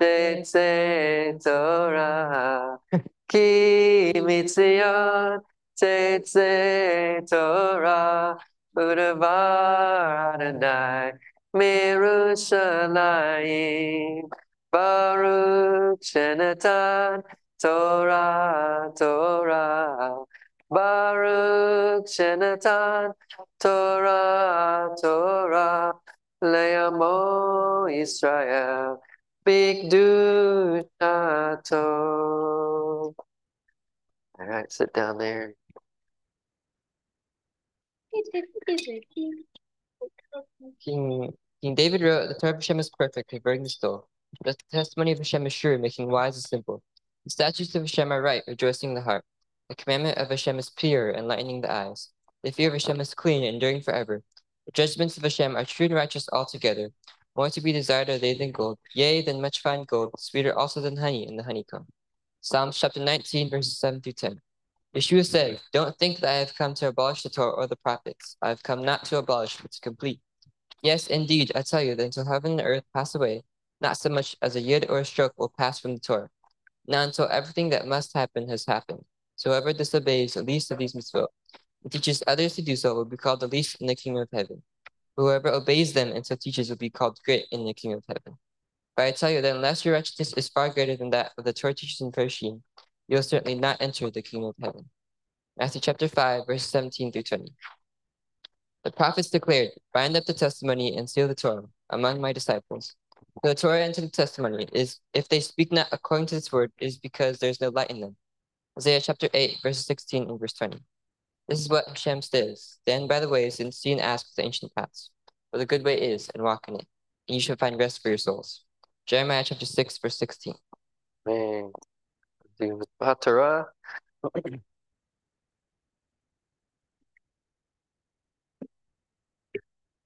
Tetzei Torah, ki mitzion, Tetzei Torah, Udavar Adonai, Mirushalayim, Baruch Shenatan, Torah, Torah, Baruch Shenatan, Torah, Torah, Leamo Israel, big dude, chato. All right, sit down there. King, King David wrote, The Torah of Hashem is perfect, converting the soul. The testimony of Hashem is sure, making wise and simple. The statutes of Hashem are right, rejoicing the heart. The commandment of Hashem is pure, enlightening the eyes. The fear of Hashem is clean, enduring forever. The judgments of Hashem are true and righteous altogether. More to be desired are they than gold, yea, than much fine gold, sweeter also than honey in the honeycomb. Psalms chapter 19, verses 7 through 10. Yeshua said, Don't think that I have come to abolish the Torah or the prophets. I have come not to abolish, but to complete. Yes, indeed, I tell you that until heaven and earth pass away, not so much as a yud or a stroke will pass from the Torah. Not until everything that must happen has happened. So whoever disobeys the least of these mitzvot and teaches others to do so will be called the least in the kingdom of heaven. Whoever obeys them and so teaches will be called great in the kingdom of heaven. But I tell you that unless your righteousness is far greater than that of the Torah teachers and Pershim, you'll certainly not enter the kingdom of heaven. Matthew chapter 5, verse 17 through 20. The prophets declared, Bind up the testimony and seal the Torah among my disciples. The Torah and the testimony is, if they speak not according to this word, is because there is no light in them. Isaiah chapter 8, verses 16 and verse 20. This is what Hashem says Stand by the ways and see and ask the ancient paths, where the good way is, and walk in it, and you shall find rest for your souls. Jeremiah chapter 6, verse 16. Man, the Torah.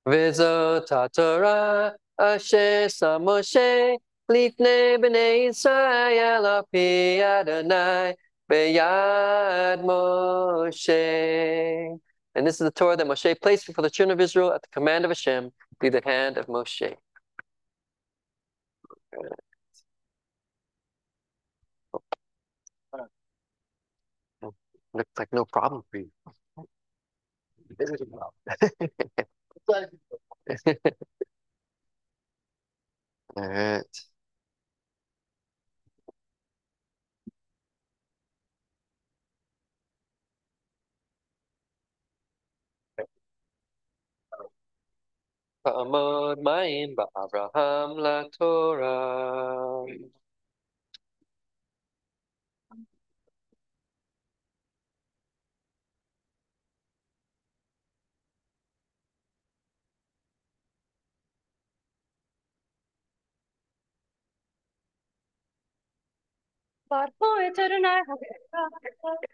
וזאת התורה אשר שם משה לפני בני ישראל על פי אדוני Beyad Moshe. And this is the Torah that Moshe placed before the children of Israel at the command of Hashem through the hand of Moshe. Looks like no problem for you. All right. Amod Mayim Abraham La Torah.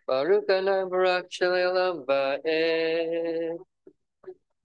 Baruch Adonai Barak Shalom Ba'ed.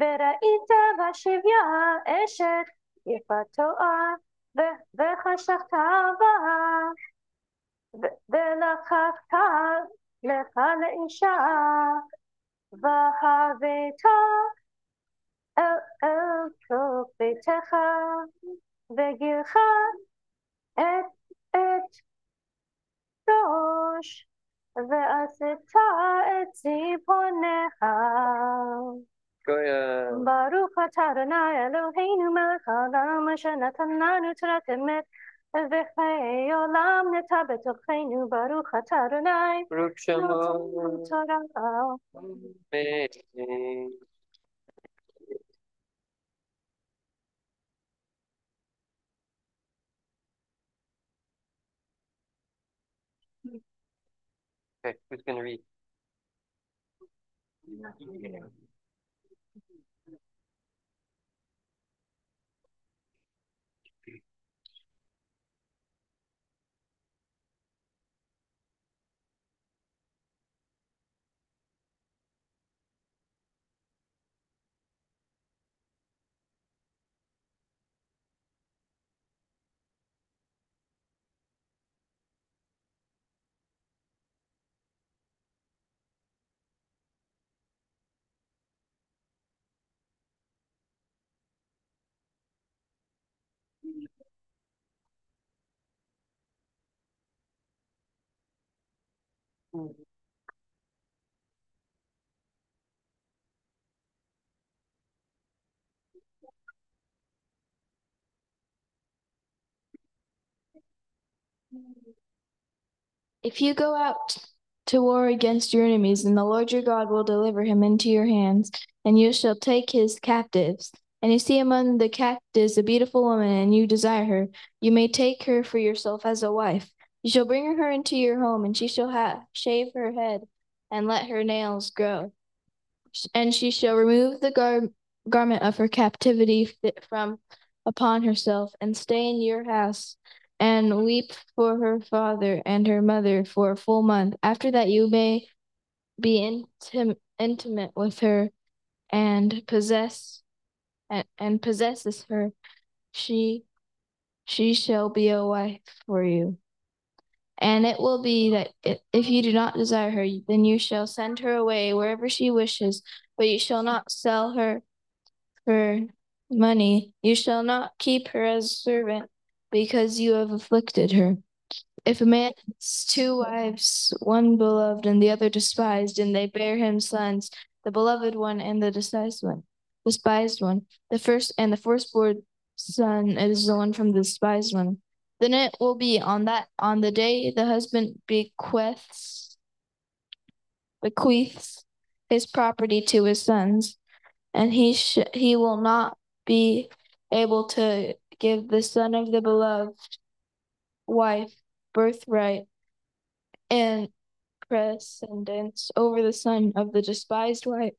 וראית בשביה אשת יפת תואר וחשכת בה ולקחת לך לאישה. והבאת אל אל תוך ביתך וגילך את את ראש ועשית את ציפורנך Baruch atah Adonai Eloheinu melech haolam asher natan lanu Torat emet neta betocheinu Baruch atah Adonai Baruch natan Shema. Okay, who's gonna read? If you go out to war against your enemies, then the Lord your God will deliver him into your hands, and you shall take his captives. And you see among the captives a beautiful woman, and you desire her, you may take her for yourself as a wife. You shall bring her into your home, and she shall ha- shave her head and let her nails grow. And she shall remove the gar- garment of her captivity from upon herself, and stay in your house and weep for her father and her mother for a full month. After that, you may be intim- intimate with her and possess and, and possesses her. She she shall be a wife for you. And it will be that if you do not desire her, then you shall send her away wherever she wishes, but you shall not sell her for money. You shall not keep her as a servant because you have afflicted her. If a man has two wives, one beloved and the other despised, and they bear him sons, the beloved one and the despised one, despised one, the first and the firstborn son is the one from the despised one. Then it will be on that on the day the husband bequeaths bequeaths his property to his sons, and he sh- he will not be able to give the son of the beloved wife birthright and precedence over the son of the despised wife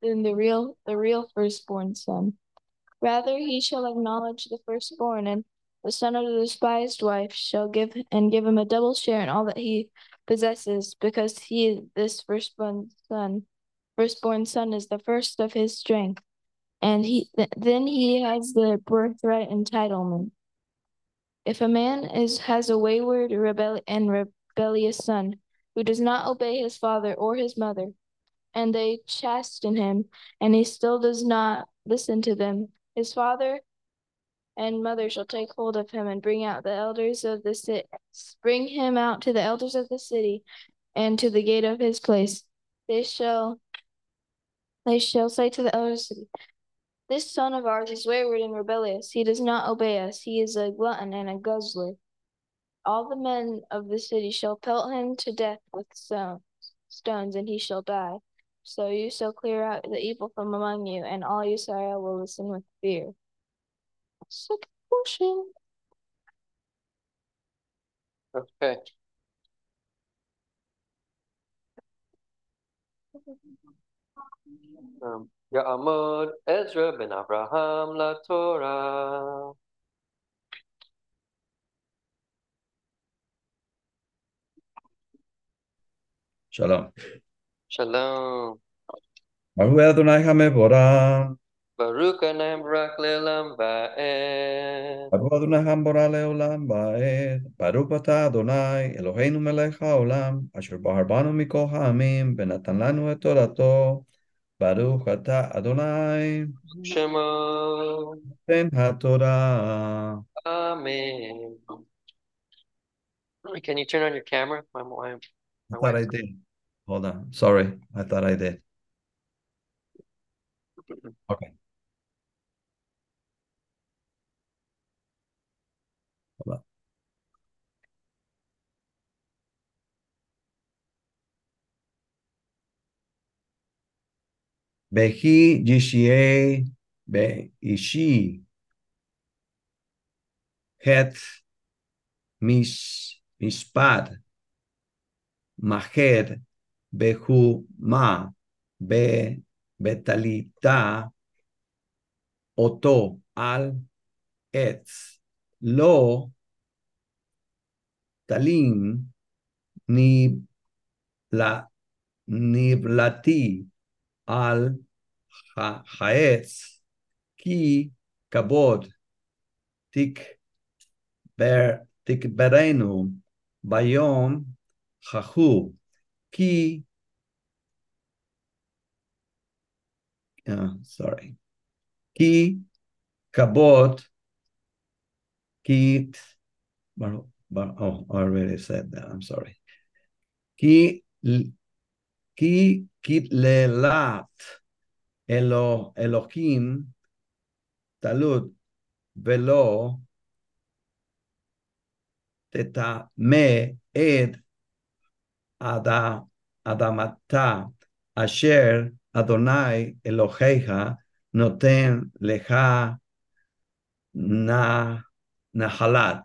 than the real the real firstborn son. Rather he shall acknowledge the firstborn, and the son of the despised wife shall give and give him a double share in all that he possesses, because he this firstborn son firstborn son is the first of his strength, and he th- then he has the birthright entitlement. If a man is has a wayward rebel and rebellious son who does not obey his father or his mother, and they chasten him, and he still does not listen to them, his father and mother shall take hold of him and bring out the elders of the city, bring him out to the elders of the city, and to the gate of his place. They shall, they shall say to the elders of the city, This son of ours is wayward and rebellious. He does not obey us. He is a glutton and a guzzler. All the men of the city shall pelt him to death with stone, stones, and he shall die. So you shall clear out the evil from among you, and all Israel will listen with fear. Second motion. Okay. Um, Ya'amud Ezra ben Abraham la Torah. Shalom. Shalom. Mahu Adonai HaMevorah. Baruch Anayim Barak Leolam Ba'ed. Baruch Adonai Hambora Leolam Ba'ed. Baruch Bata Adonai Eloheinu Melech Haolam. Asher Baharbanu Mikol Ha'amim. Benatan Lanu Et Torato. Baruch Ata Adonai. Shema. Ten HaTorah. Amen. Can you turn on your camera? My, my, my I thought I did. Hold on. Sorry. I thought I did. Okay. Behi yishie be ishi het mis mispad maher behu ma be betalita oto al etz lo talim ni la niblati al ha- haetz ki kabod tik ber tik berenu bayom hahu ki uh, sorry ki kabod kit bar- bar- oh I already said that I'm sorry ki ki kitlelat elo Elohim talud velo teta me ed ada adamata asher Adonai Eloheja noten leja na nahalat.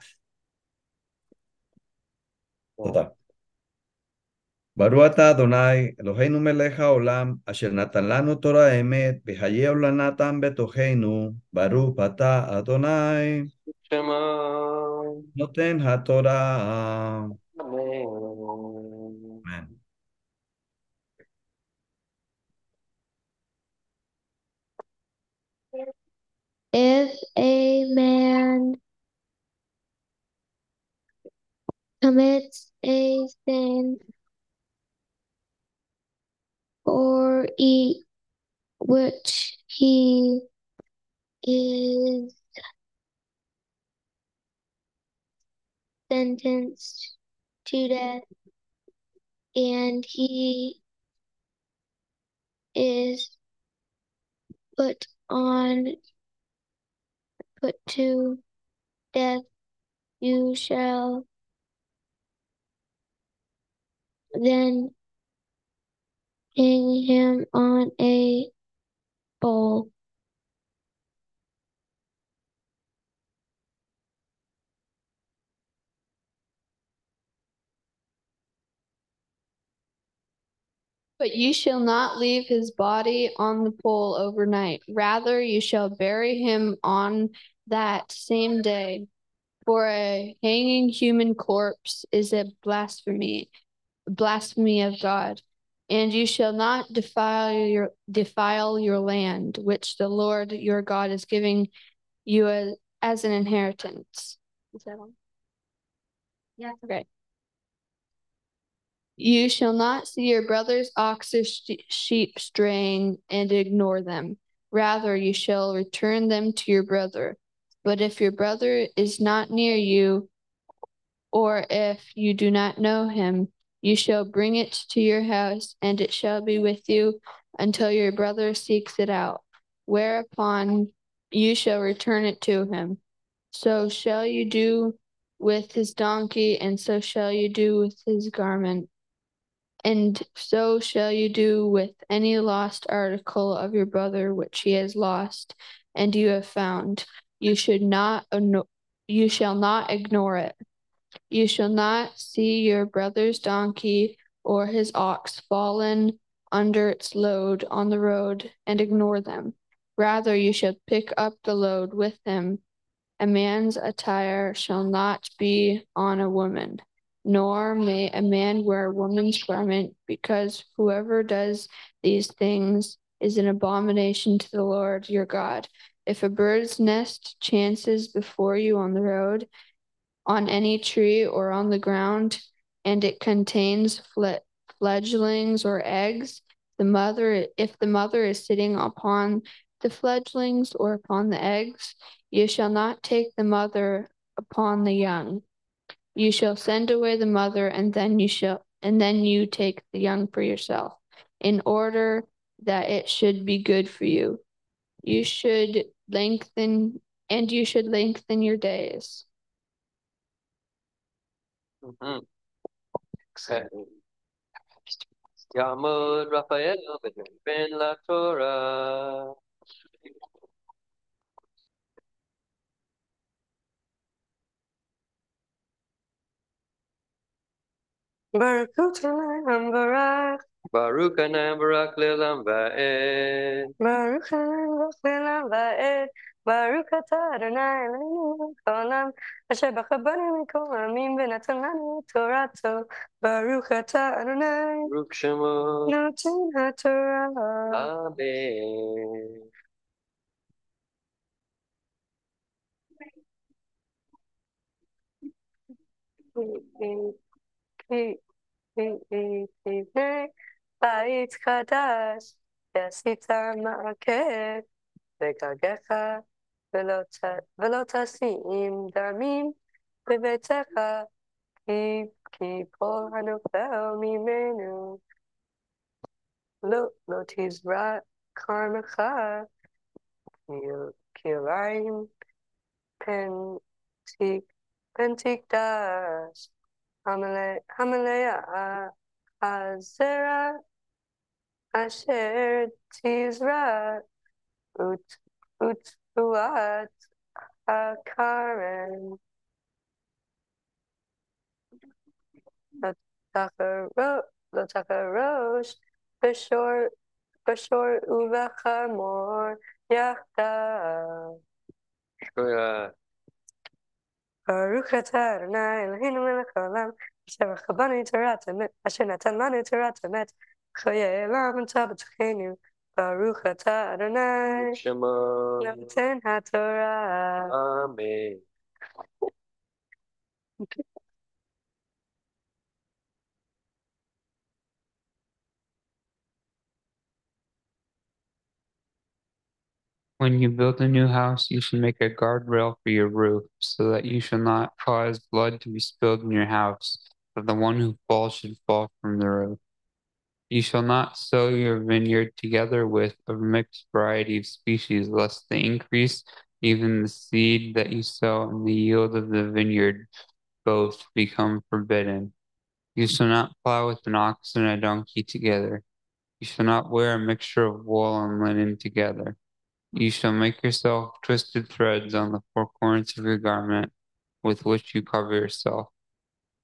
Baruata Adonai, Eloheinu Melecha Olam, Asher Natalanu Torah Emet, Behayeu Lanatan Betoheinu, Baru Pata Adonai. Shema. Noten HaTorah. Amen. If a man commits a sin, or eat which he is sentenced to death and he is put on put to death. You shall then hang him on a pole But you shall not leave his body on the pole overnight. Rather, you shall bury him on that same day. For a hanging human corpse is a blasphemy, blasphemy of God. And you shall not defile your defile your land, which the Lord your God is giving you as, as an inheritance. Is that on? Yeah. Okay. You shall not see your brother's ox or sh- sheep straying and ignore them. Rather, you shall return them to your brother. But if your brother is not near you, or if you do not know him, you shall bring it to your house, and it shall be with you until your brother seeks it out. Whereupon you shall return it to him. So shall you do with his donkey, and so shall you do with his garment. And so shall you do with any lost article of your brother which he has lost, and you have found. You should not you shall not ignore it. You shall not see your brother's donkey or his ox fallen under its load on the road and ignore them. Rather, you shall pick up the load with him. A man's attire shall not be on a woman, nor may a man wear a woman's garment, because whoever does these things is an abomination to the Lord your God. If a bird's nest chances before you on the road, on any tree or on the ground, and it contains fle- fledglings or eggs, the mother, if the mother is sitting upon the fledglings or upon the eggs, you shall not take the mother upon the young. You shall send away the mother, and then you shall, and then you take the young for yourself, in order that it should be good for you. You should lengthen and you should lengthen your days. Mhm. Exciting. Yamud Raphael Ben La Torah. Baruch Adonai Barak. Baruch Adonai Barak Lelam Va'ed. Baruch Adonai Barak Lelam Va'ed. Atah Adonai Eloheinu melech haolam אשר בחר בנו מכל העמים ונתן לנו תורתו. ברוך אתה אדוני. ברוך שמו. נותן התורה. אמן. בית חדש, ועשית מעקב בגגך, ולא, ת, ולא תשים דמים בביתך, כי, כי כל הנופל ממנו. לא, לא תזרע כרמך, כליים פן תקדש. המלאה הזרע אשר תזרע what a current. The Tucker Road, the Tucker Road, Bashor, Bashor Ubachamor, Yahda. شكرا أروك تارنا الهين والكلام شبخ بني تراتمت عشان تناني تراتمت خيالا من تابت خيني Baruch atah Adonai. Shema. Noten haTorah. Amen. When you build a new house, you should make a guardrail for your roof so that you shall not cause blood to be spilled in your house, That the one who falls should fall from the roof. You shall not sow your vineyard together with a mixed variety of species, lest the increase, even the seed that you sow, and the yield of the vineyard both become forbidden. You shall not plow with an ox and a donkey together. You shall not wear a mixture of wool and linen together. You shall make yourself twisted threads on the four corners of your garment with which you cover yourself.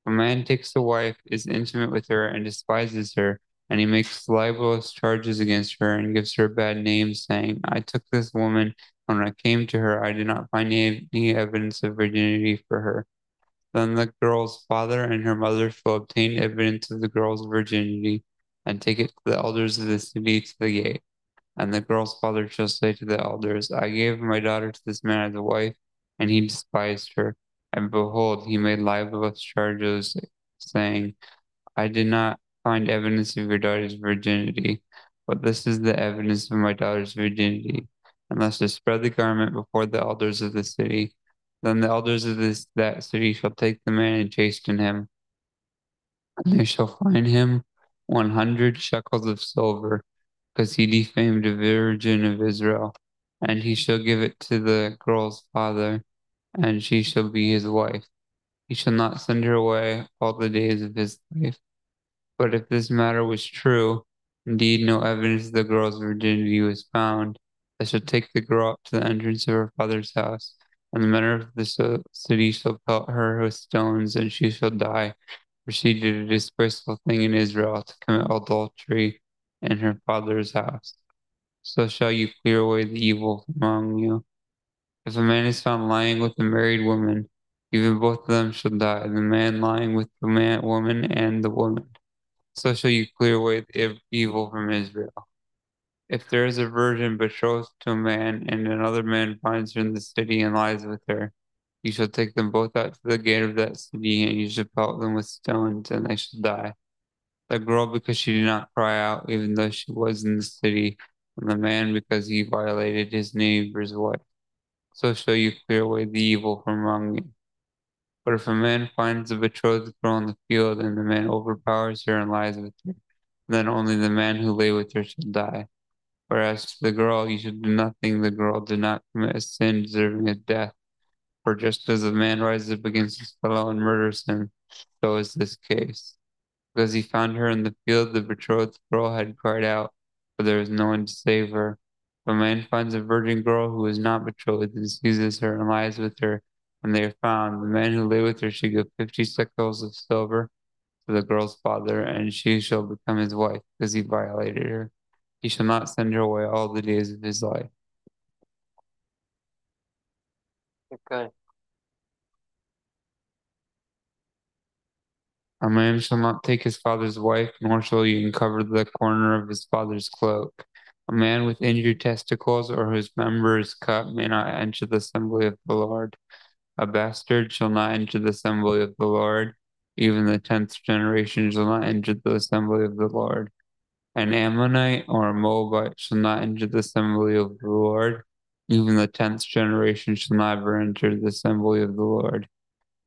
A man takes a wife, is intimate with her, and despises her, and he makes libelous charges against her and gives her bad name, saying, I took this woman, when I came to her, I did not find any evidence of virginity for her. Then the girl's father and her mother shall obtain evidence of the girl's virginity, and take it to the elders of the city to the gate. And the girl's father shall say to the elders, I gave my daughter to this man as a wife, and he despised her. And behold, he made libelous charges, saying, I did not find evidence of your daughter's virginity, but this is the evidence of my daughter's virginity. Thus to spread the garment before the elders of the city. Then the elders of this that city shall take the man and chasten him. And they shall fine him one hundred shekels of silver because he defamed a virgin of Israel, and he shall give it to the girl's father, and she shall be his wife. He shall not send her away all the days of his life. But if this matter was true, indeed no evidence of the girl's virginity was found, I shall take the girl up to the entrance of her father's house, and the men of the city shall pelt her with stones, and she shall die, for she did a disgraceful thing in Israel to commit adultery in her father's house. So shall you clear away the evil from among you. If a man is found lying with a married woman, even both of them shall die, the man lying with the man, woman and the woman. So shall you clear away the evil from Israel. If there is a virgin betrothed to a man, and another man finds her in the city and lies with her, you shall take them both out to the gate of that city, and you shall pelt them with stones, and they shall die the girl because she did not cry out, even though she was in the city, and the man because he violated his neighbor's wife. So shall you clear away the evil from among you. But if a man finds a betrothed girl in the field, and the man overpowers her and lies with her, then only the man who lay with her shall die. Whereas to the girl, you should do nothing. The girl did not commit a sin deserving of death. For just as a man rises up against his fellow and murders him, so is this case. Because he found her in the field, the betrothed girl had cried out, but there was no one to save her. If a man finds a virgin girl who is not betrothed and seizes her and lies with her, and they are found, the man who lay with her should give fifty shekels of silver to the girl's father, and she shall become his wife, because he violated her. He shall not send her away all the days of his life. Okay. A man shall not take his father's wife, nor shall he uncover the corner of his father's cloak. A man with injured testicles or whose member is cut may not enter the assembly of the Lord. A bastard shall not enter the assembly of the Lord. Even the tenth generation shall not enter the assembly of the Lord. An Ammonite or a Moabite shall not enter the assembly of the Lord. Even the tenth generation shall never enter the assembly of the Lord.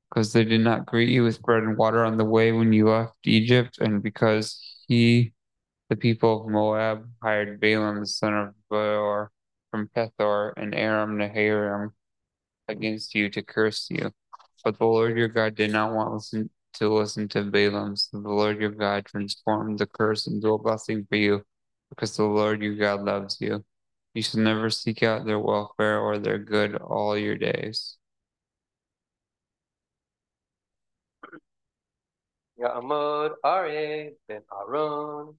Because they did not greet you with bread and water on the way when you left Egypt, and because he, the people of Moab, hired Balaam the son of Beor from Pethor and Aram Naharaim against you to curse you. But the Lord your God did not want listen, to listen to Balaam, so the Lord your God transformed the curse into a blessing for you, because the Lord your God loves you. You shall never seek out their welfare or their good all your days. Ya'amud Aryeh ben Aaron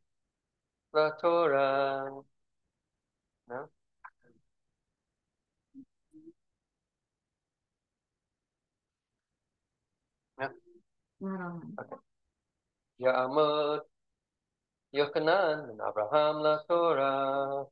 LaTorah. No? Mm. Ya'amud Yochanan ben Abraham LaTorah.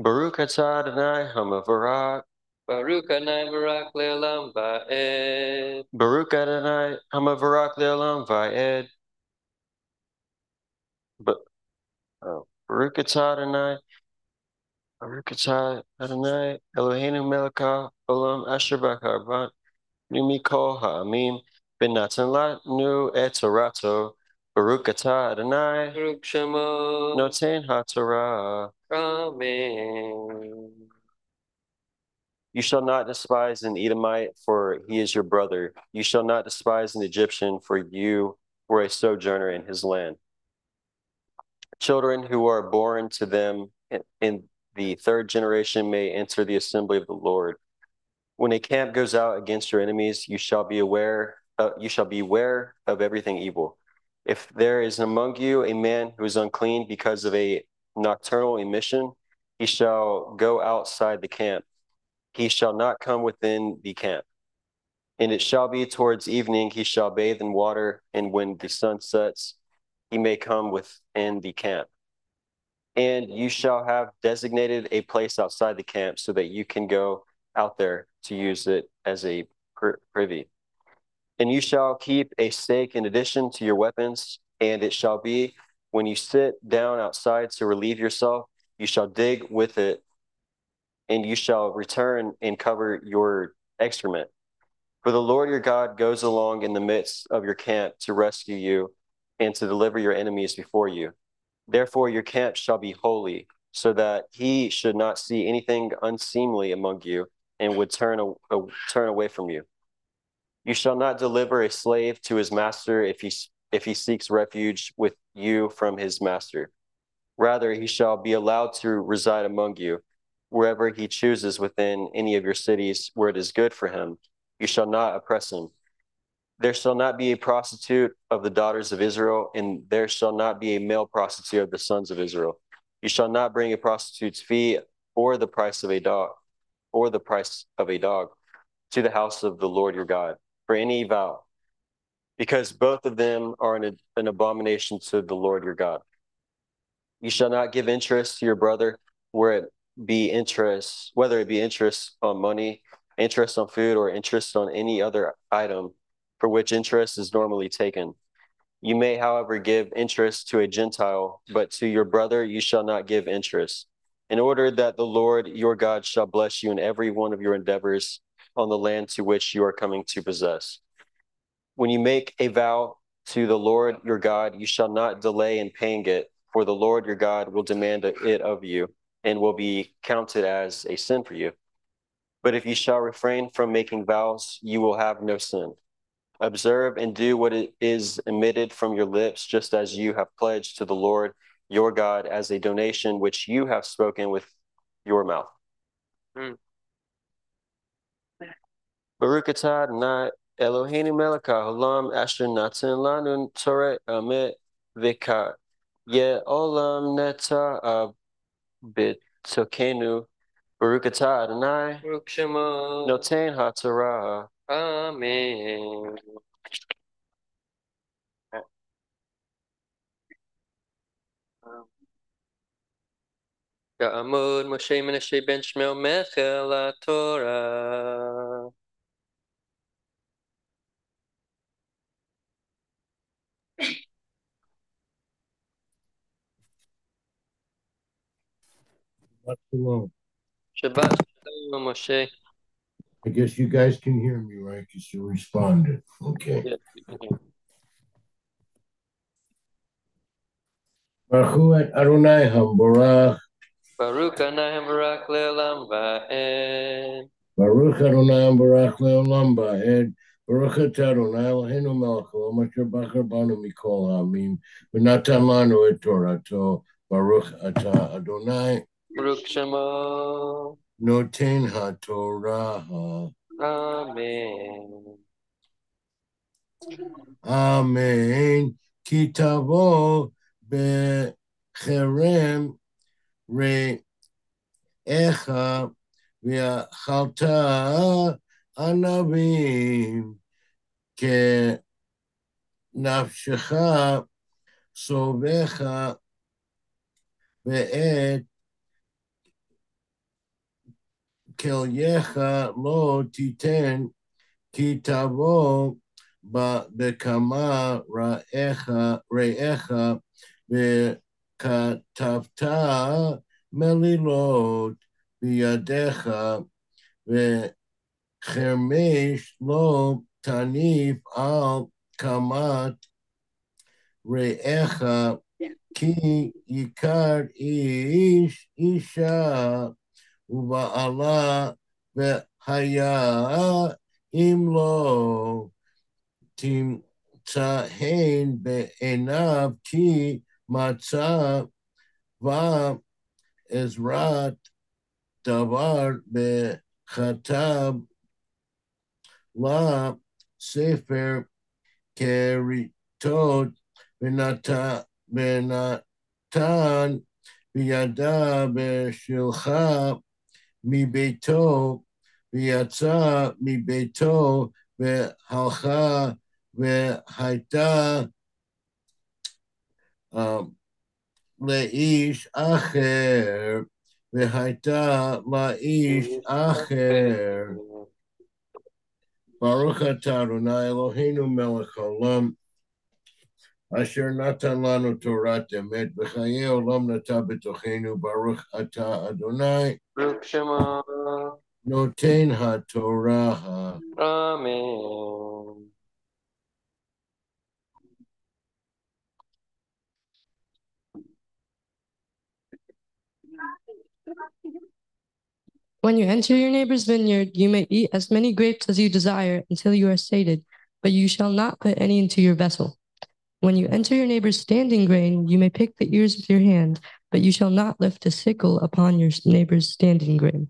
Baruch atah Adonai Hamavarach. Baruch Adonai Barak Le'olam Va'ed. Baruch Adonai Hamavarach Le'olam Va'ed. But oh, Baruch atah Adonai. Baruch Adonai Eloheinu melech haolam asher b'karban numikol ha'amim benatan lanu et torato. Baruch atah Adonai. Baruch Shemo. Noten ha'torah. Amen. You shall not despise an Edomite, for he is your brother. You shall not despise an Egyptian, for you were a sojourner in his land. Children who are born to them in, the third generation may enter the assembly of the Lord. When a camp goes out against your enemies, you shall be aware. Uh, you shall be aware of everything evil. If there is among you a man who is unclean because of a nocturnal emission, he shall go outside the camp. He shall not come within the camp. And it shall be towards evening he shall bathe in water, and when the sun sets, he may come within the camp. And you shall have designated a place outside the camp so that you can go out there to use it as a privy. And you shall keep a stake in addition to your weapons, and it shall be when you sit down outside to relieve yourself, you shall dig with it, and you shall return and cover your excrement. For the Lord your God goes along in the midst of your camp to rescue you and to deliver your enemies before you. Therefore, your camp shall be holy, so that he should not see anything unseemly among you and would turn, a, a, turn away from you. You shall not deliver a slave to his master if he, if he seeks refuge with you from his master. Rather, he shall be allowed to reside among you, wherever he chooses within any of your cities where it is good for him. You shall not oppress him. There shall not be a prostitute of the daughters of Israel, and there shall not be a male prostitute of the sons of Israel. You shall not bring a prostitute's fee or the price of a dog, or the price of a dog, to the house of the Lord your God for any vow, because both of them are an, an abomination to the Lord your God. You shall not give interest to your brother where it be interest, whether it be interest on money, interest on food, or interest on any other item for which interest is normally taken. You may, however, give interest to a Gentile, but to your brother you shall not give interest. in order that the Lord your God shall bless you in every one of your endeavors on the land to which you are coming to possess. When you make a vow to the Lord your God, you shall not delay in paying it, for the Lord your God will demand it of you and will be counted as a sin for you. But if you shall refrain from making vows, you will have no sin. Observe and do what is emitted from your lips, just as you have pledged to the Lord your God as a donation which you have spoken with your mouth. Mm. Baruch atah Adonai Eloheinu melech haolam asher natan lanu Torah emet v'ka ye olam neta B'Tokenu, Baruch atah Adonai, Baruch Shema, Noten HaTorah. Amen. Ya'amod Moshe Menashe Ben Shmuel Mechel HaTorah. Shabbat shalom. Shabbat shalom, Moshe. I guess you guys can hear me, right? Because you responded. Okay. Yes, we can hear. Baruch hu et Adonai Hamborach. Baruch Anahem Barak Leolam Va'ed. Baruch Adonai Hamborach Leolam Ba'ed. Baruch atah Adonai Eloheinu melech haolam asher bachar banu mikol ha'amim. V'natan lanu et Torato. Baruch atah Adonai. Baruch Shema. Noten haTorah. Amen. Amen. תבוא בחרם רעך ואכלת ענבים כנפשך סובך ואת כלייך לא תיתן כי תבוא בכמה רעך, רעך וכתבת מלילות בידיך וחרמש לא תניף על קמת רעך כי יקר איש אישה ובעלה והיה אם לא תמצאן בעיניו כי מצא ועזרת דבר וכתב לה ספר כריתות ונתן, ונתן בידה בשלחה מביתו ויצא מביתו והלכה והייתה um, לאיש אחר והייתה לאיש אחר. ברוך אתה אדוני אלוהינו מלך העולם אשר נתן לנו תורת אמת וחיי עולם נטע בתוכנו ברוך אתה אדוני Baruch Shema. נותן התורה. Amen. When you enter your neighbor's vineyard, you may eat as many grapes as you desire until you are sated, but you shall not put any into your vessel. When you enter your neighbor's standing grain, you may pick the ears with your hand, but you shall not lift a sickle upon your neighbor's standing grain.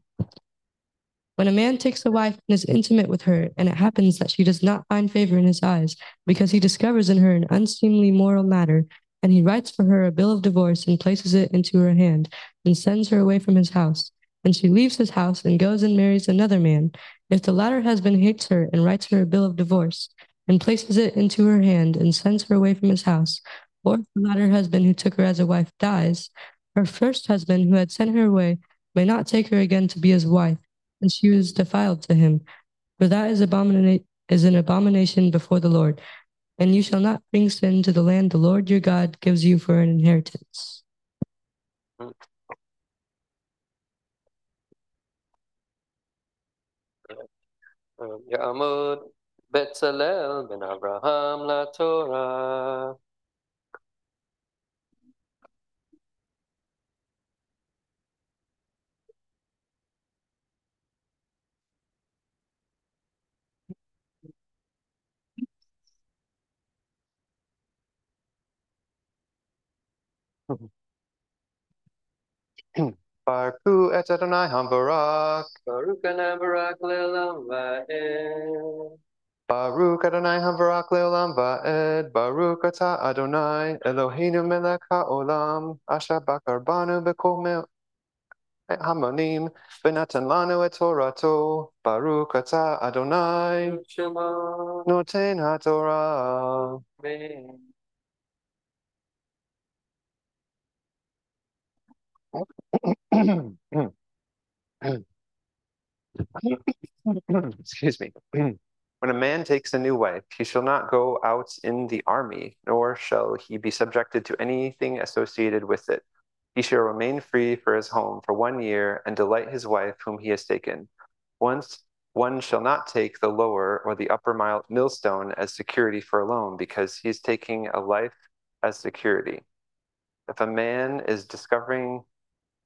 When a man takes a wife and is intimate with her, and it happens that she does not find favor in his eyes, because he discovers in her an unseemly moral matter, and he writes for her a bill of divorce and places it into her hand, and sends her away from his house, and she leaves his house and goes and marries another man, if the latter husband hates her and writes her a bill of divorce, and places it into her hand and sends her away from his house, or if the latter husband who took her as a wife dies, her first husband who had sent her away may not take her again to be his wife, and she was defiled to him, for that is, abomina- is an abomination before the Lord. And you shall not bring sin to the land the Lord your God gives you for an inheritance. Um, yeah, I'm a Betzalel ben Abraham la Torah. Baruch et Adonai hamvarak. Baruch and Hambarak Lilam Baruch Adonai Hamvarach Leolam Vaed, Baruch Ata Adonai, Eloheinu Melech HaOlam, Asher Bakarbanu Bekomel eh, Hamonim, Venatan Lanu Et Torato, Baruch Ata Adonai, Noten HaTorah. Amen. Excuse me. When a man takes a new wife, he shall not go out in the army, nor shall he be subjected to anything associated with it. He shall remain free for his home for one year and delight his wife whom he has taken. Once one shall not take the lower or the upper mile, millstone as security for a loan, because he is taking a life as security. If a man is discovering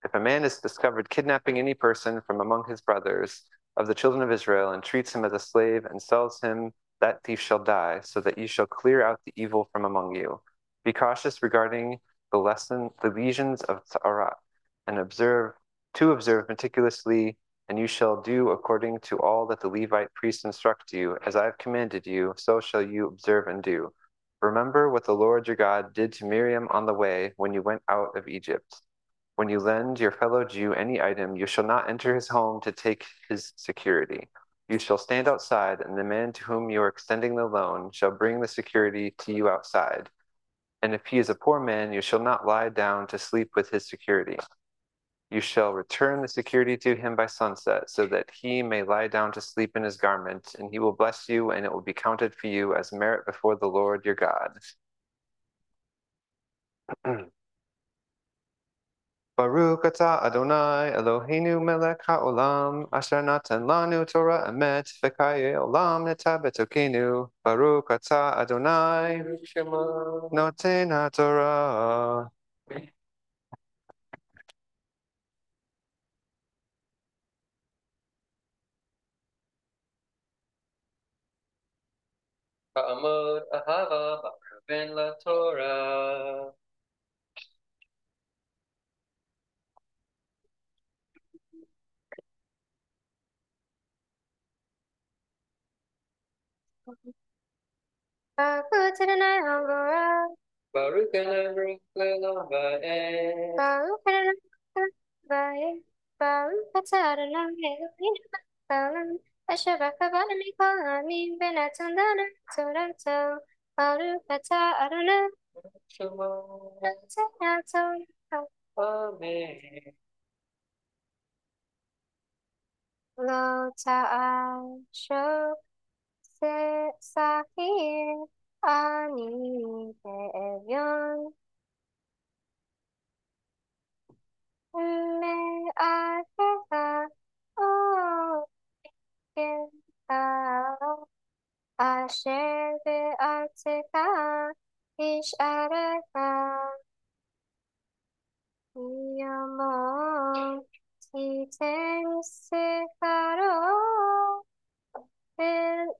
if a man is discovered kidnapping any person from among his brothers of the children of Israel and treats him as a slave and sells him, that thief shall die, so that you shall clear out the evil from among you. Be cautious regarding the lesson, the lesions of Tzara'at, and observe to observe meticulously, and you shall do according to all that the Levite priests instruct you, as I have commanded you, so shall you observe and do. Remember what the Lord your God did to Miriam on the way when you went out of Egypt. When you lend your fellow Jew any item, you shall not enter his home to take his security. You shall stand outside, and the man to whom you are extending the loan shall bring the security to you outside. And if he is a poor man, you shall not lie down to sleep with his security. You shall return the security to him by sunset, so that he may lie down to sleep in his garment, and he will bless you, and it will be counted for you as merit before the Lord your God. Baruch atah Adonai Eloheinu melech haolam, asher natan lanu Torah emet, v'kaye olam neta Betokinu Baruch atah Adonai noten haTorah. Ka'amod ahava ba'kriven la Torah. Baruchana Navara. Baruchana Navara. Baruchana Navara. Baruchana Navara. Ashabaka Balami Kalami Benatandana Toronto. Barukata Arana. Amen. Lota Ashok sahir ani me aha o kenta ashebe atsa ish araha yama titen se haro el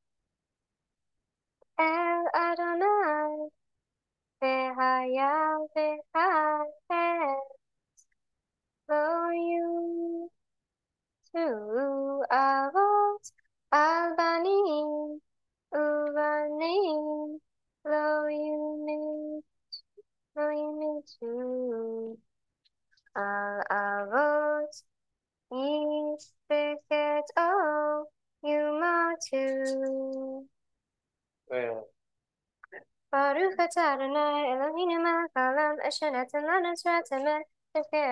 El Adonai, Vehaya for you to Avot Albanim, Uvanim, Lo Yunit, Lo Yunitu, Al Avot, Yis Bechet O, Yumatu. Yeah. Baruch atah Adonai Eloheinu melech haolam asher natan lanu Torah tameh tifkei.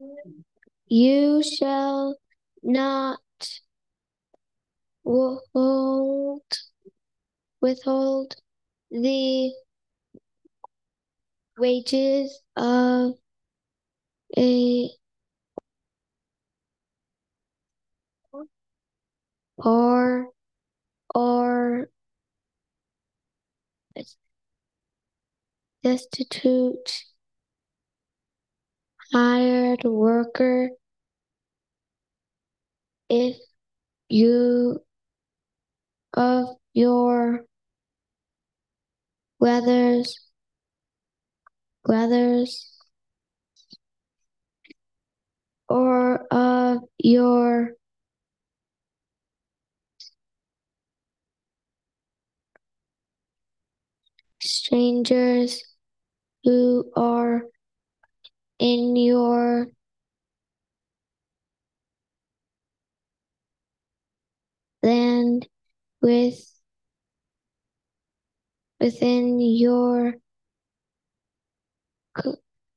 Mm-hmm. You shall not withhold withhold the wages of a poor or destitute hired worker if you of your weathers weathers or of your strangers who are in your land with within your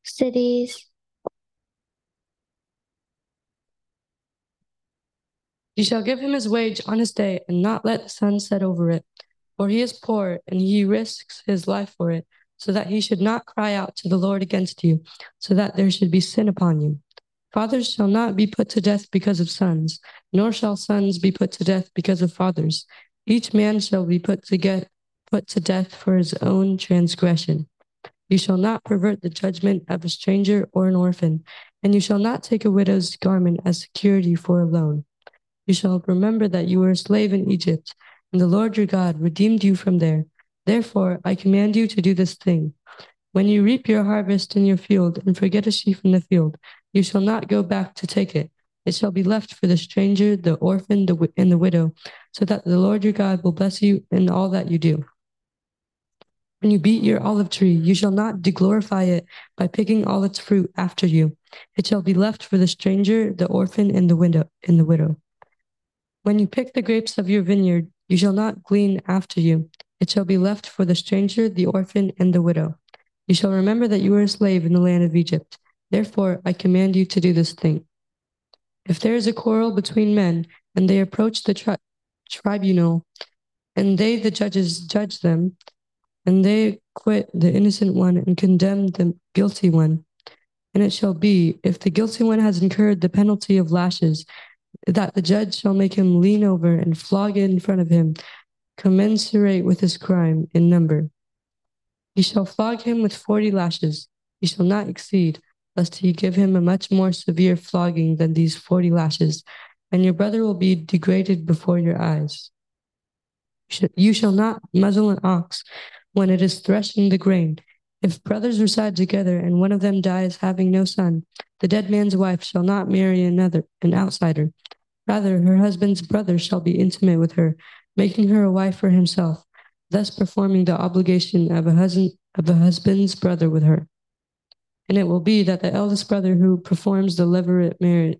cities You shall give him his wage on his day, and not let the sun set over it. For he is poor, and he risks his life for it, so that he should not cry out to the Lord against you, so that there should be sin upon you. Fathers shall not be put to death because of sons, nor shall sons be put to death because of fathers. Each man shall be put to get put to death for his own transgression. You shall not pervert the judgment of a stranger or an orphan, and you shall not take a widow's garment as security for a loan. You shall remember that you were a slave in Egypt, and the Lord your God redeemed you from there. Therefore, I command you to do this thing. When you reap your harvest in your field and forget a sheaf in the field, you shall not go back to take it. It shall be left for the stranger, the orphan, the, and the widow, so that the Lord your God will bless you in all that you do. When you beat your olive tree, you shall not deglorify it by picking all its fruit after you. It shall be left for the stranger, the orphan, and the widow. And the widow. When you pick the grapes of your vineyard, you shall not glean after you. It shall be left for the stranger, the orphan, and the widow. You shall remember that you were a slave in the land of Egypt. Therefore, I command you to do this thing. If there is a quarrel between men, and they approach the tri- tribunal, and they, the judges, judge them, and they acquit the innocent one and condemn the guilty one. And it shall be, if the guilty one has incurred the penalty of lashes, that the judge shall make him lean over and flog in front of him, commensurate with his crime in number. He shall flog him with forty lashes. He shall not exceed, lest he give him a much more severe flogging than these forty lashes, and your brother will be degraded before your eyes. You shall- not muzzle an ox when it is threshing the grain. If brothers reside together and one of them dies having no son, the dead man's wife shall not marry another, an outsider. Rather, her husband's brother shall be intimate with her, making her a wife for himself, thus performing the obligation of a husband of a husband's brother with her. And it will be that the eldest brother who performs the levirate marriage,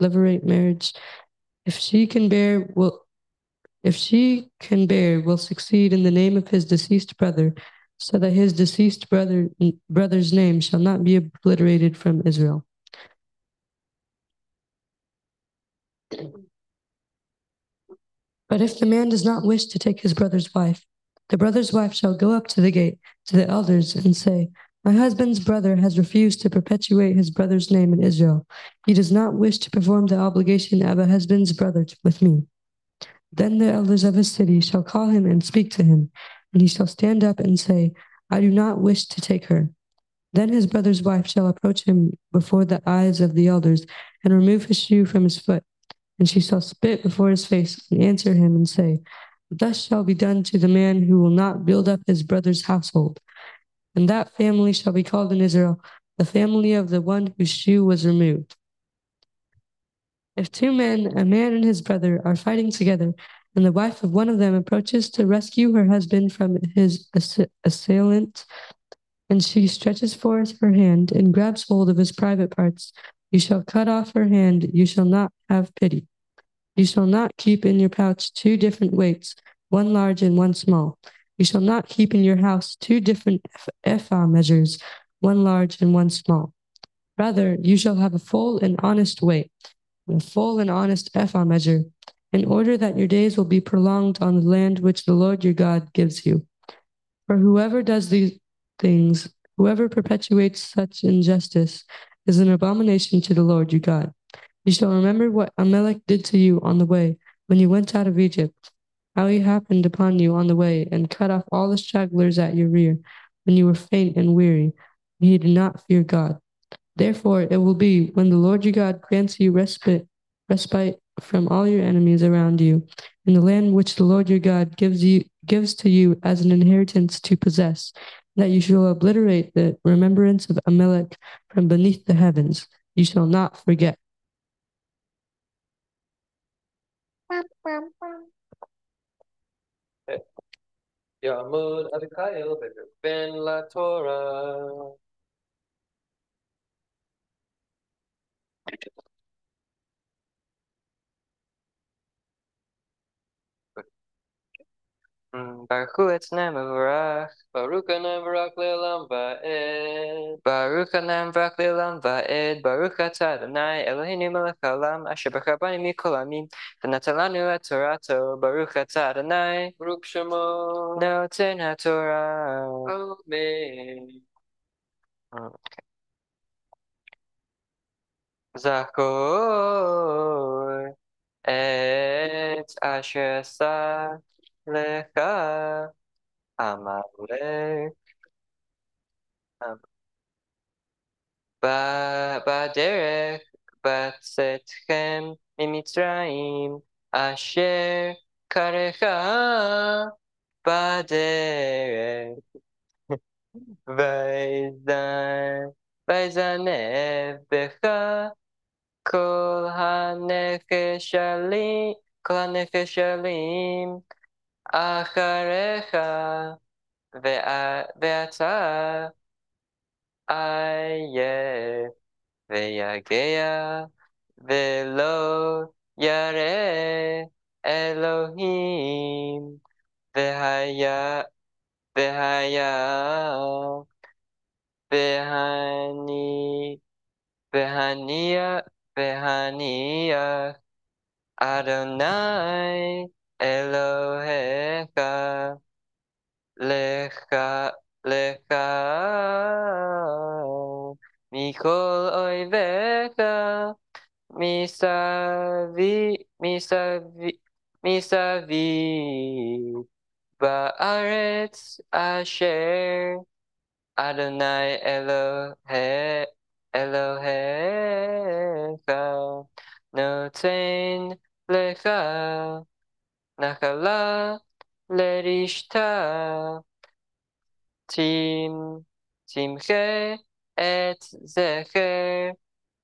levirate marriage, if she can bear, will if she can bear, will succeed in the name of his deceased brother, so that his deceased brother brother's name shall not be obliterated from Israel. But if the man does not wish to take his brother's wife, the brother's wife shall go up to the gate to the elders and say, My husband's brother has refused to perpetuate his brother's name in Israel. He does not wish to perform the obligation of a husband's brother with me. Then the elders of his city shall call him and speak to him, and he shall stand up and say, I do not wish to take her. Then his brother's wife shall approach him before the eyes of the elders and remove his shoe from his foot. And she shall spit before his face and answer him and say, Thus shall be done to the man who will not build up his brother's household. And that family shall be called in Israel the family of the one whose shoe was removed. If two men, a man and his brother, are fighting together, and the wife of one of them approaches to rescue her husband from his ass- assailant, and she stretches forth her hand and grabs hold of his private parts, you shall cut off her hand, you shall not have pity. You shall not keep in your pouch two different weights, one large and one small. You shall not keep in your house two different eph- ephah measures, one large and one small. Rather, you shall have a full and honest weight, and a full and honest ephah measure, in order that your days will be prolonged on the land which the Lord your God gives you. For whoever does these things, whoever perpetuates such injustice, is an abomination to the Lord your God. You shall remember what Amalek did to you on the way when you went out of Egypt, how he happened upon you on the way and cut off all the stragglers at your rear when you were faint and weary, and you did not fear God. Therefore, it will be when the Lord your God grants you respite, respite from all your enemies around you, in the land which the Lord your God gives you gives to you as an inheritance to possess, that you shall obliterate the remembrance of Amalek from beneath the heavens. You shall not forget. Ya'mud Adikael Ben La Torah. Baruch etznem avarach, Baruch anem barak le'olam va'ed, Baruch anem barak le'olam va'ed, Baruch atzad Adonai Eloheinu melech haolam, Asher b'chabani mikol amim, v'natalanu et Baruch atzad Adonai, Baruch shemo, Noten ha'Torah. Amen. Zachor, et asher לך עמלק בדרך בצאתכם ממצרים אשר קרך בדרך ויזן- ויזנב בך כל הנחשלים, כל הנחשלים אחריך, ואתה עייף ויגע ולא ירא אלוהים והיה והיה והני והניח והניח אדוני Elohecha, lecha, lecha, mikol oivecha, misavi, misavi, misavi, ba'aretz asher, Adonai Elohe, Elohecha, noten lecha, נחלה לרשתה תמחה את זכר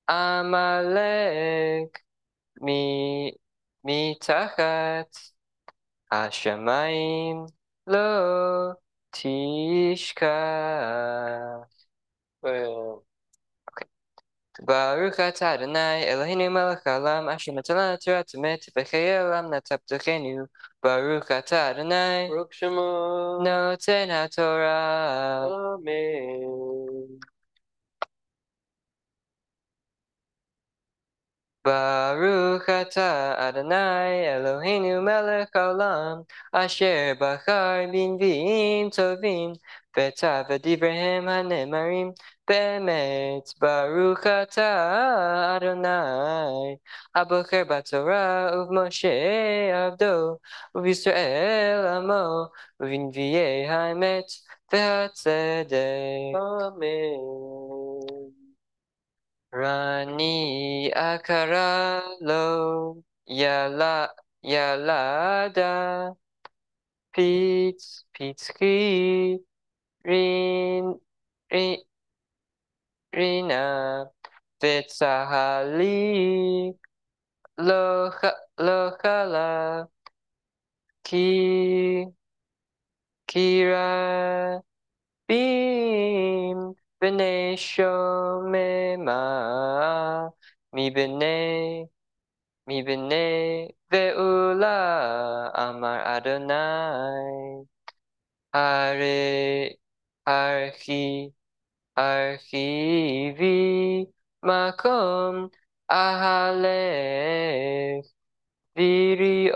עמלק מתחת השמיים לא תשכח. Baruch Adonai Eloheinu melech haolam asher natan Torah temet v'chei olam nataptachenu Adonai. Baruch Shemo Noten HaTorah. Amen. ברוך אתה אדוני אלוהינו מלך העולם אשר בחר בנביאים טובים וכתב את דבריהם הנאמרים באמת ברוך אתה אדוני הבוחר בתורה ובמשה עבדו ובישראל עמו ובנביאי האמת והצדק Amen. Rani akaralo yala yala da. Pits pitski rin rin rina. Vetsahali loha lohala. Ki kira beam b'nei shomema mi b'nei mi b'nei ve'ula amar Adonai. Are Hare archi archivi makom ahalech viriot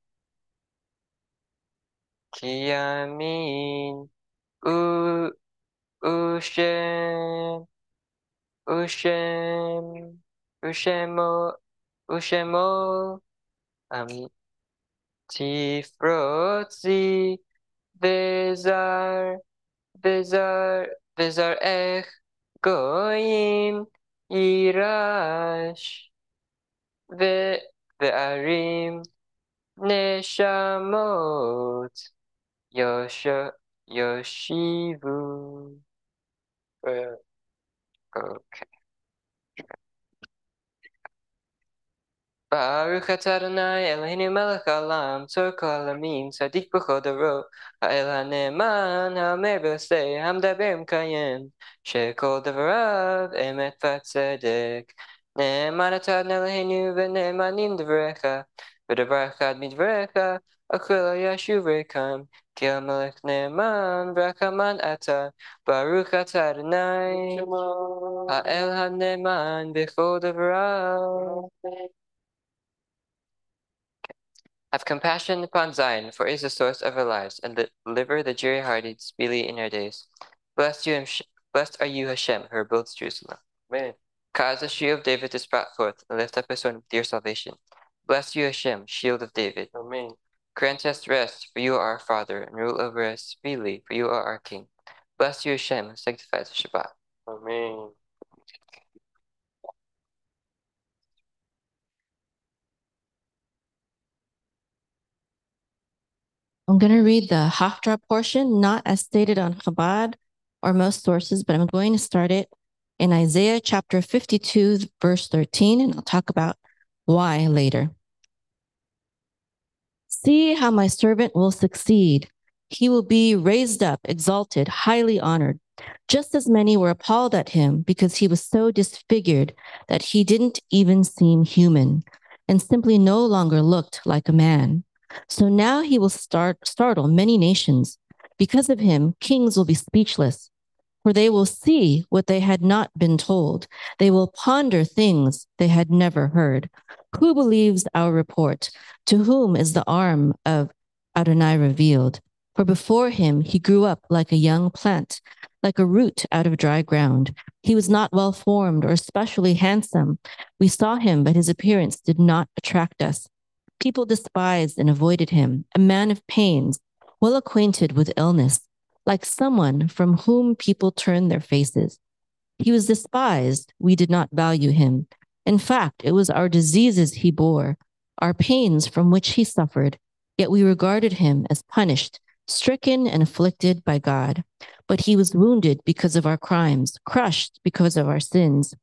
kiyamin u ushem ushem ushemo ushemo um tifrotzi vezar vezar vezar ech goyim yirash ve ve'arim neshamot Yosh Yoshivu. Uh, Okay. Melech haolam, Tzor kol amin, Tzadik b'chol doro, Ha'el ha'ne'eman, ha'omer b'osei, ha'mdaber m'kayem, Shekol devarav emet v'tzedek. Ne'eman atah Adonai Eloheinu v'ne'emanim dvarecha, V'devar midvarecha, Akil yashuv rikam, ריקם כי המלך נאמן ורחמן אתה ברוך אתה אדוני האל הנאמן בכל דבריו Have compassion upon Zion, for it is the source of our lives, and deliver the dreary-hearted speedily in our days. Blessed, you, blessed are you, Hashem, who rebuilds Jerusalem. Amen. Cause the shield of David to sprout forth, and lift up his horn with your salvation. Bless you, Hashem, shield of David. Amen. Grant us rest, for you are our Father, and rule over us freely, for you are our King. Bless you, Hashem, who sanctifies the Shabbat. Amen. I'm going to read the Haftarah portion, not as stated on Chabad or most sources, but I'm going to start it in Isaiah chapter 52, verse 13, and I'll talk about why later. See how my servant will succeed. He will be raised up, exalted, highly honored. Just as many were appalled at him because he was so disfigured that he didn't even seem human and simply no longer looked like a man. So now he will start startle many nations. Because of him, kings will be speechless, for they will see what they had not been told. They will ponder things they had never heard. Who believes our report? To whom is the arm of Adonai revealed? For before him he grew up like a young plant, like a root out of dry ground. He was not well formed or especially handsome. We saw him, but his appearance did not attract us. People despised and avoided him, a man of pains, well acquainted with illness, like someone from whom people turn their faces. He was despised. We did not value him. In fact, it was our diseases he bore, our pains from which he suffered, yet we regarded him as punished, stricken and afflicted by God. But he was wounded because of our crimes, crushed because of our sins.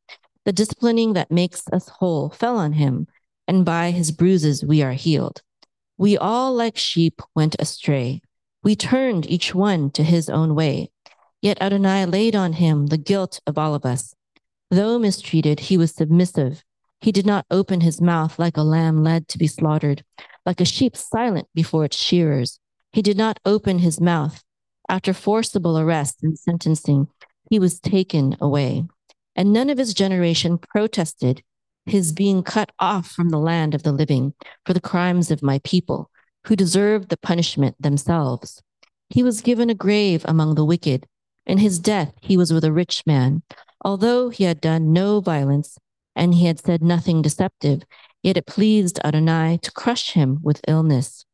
The disciplining that makes us whole fell on him and by his bruises we are healed. We all, like sheep, went astray. We turned each one to his own way. Yet Adonai laid on him the guilt of all of us. Though mistreated, he was submissive. He did not open his mouth like a lamb led to be slaughtered, like a sheep silent before its shearers. He did not open his mouth. After forcible arrest and sentencing, he was taken away. And none of his generation protested his being cut off from the land of the living for the crimes of my people, who deserved the punishment themselves. He was given a grave among the wicked. In his death, he was with a rich man. Although he had done no violence, and he had said nothing deceptive. Yet it pleased Adonai to crush him with illness,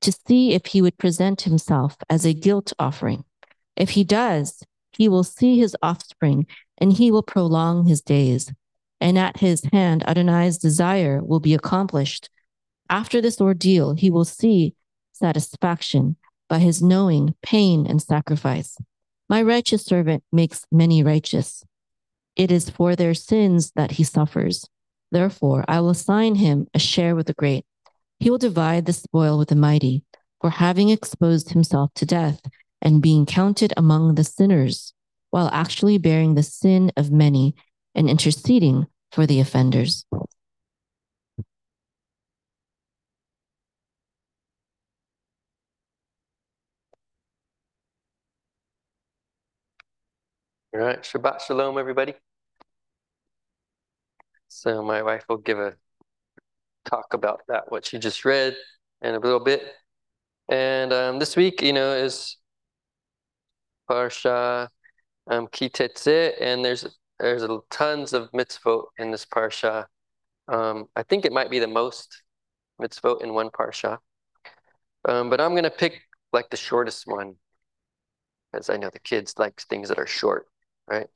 to see if he would present himself as a guilt offering. If he does, he will see his offspring, and he will prolong his days. And at his hand, Adonai's desire will be accomplished. After this ordeal, he will see satisfaction by his knowing pain and sacrifice. My righteous servant makes many righteous. It is for their sins that he suffers. Therefore, I will assign him a share with the great. He will divide the spoil with the mighty, for having exposed himself to death and being counted among the sinners, while actually bearing the sin of many and interceding for the offenders. All right, Shabbat Shalom, everybody. So my wife will give a talk about that, what she just read, in a little bit. And um, this week, you know, is Parsha um, Ki Tetzei, and there's there's tons of mitzvot in this parsha. Um, I think it might be the most mitzvot in one parsha. Um, but I'm gonna pick like the shortest one, because I know the kids like things that are short, right?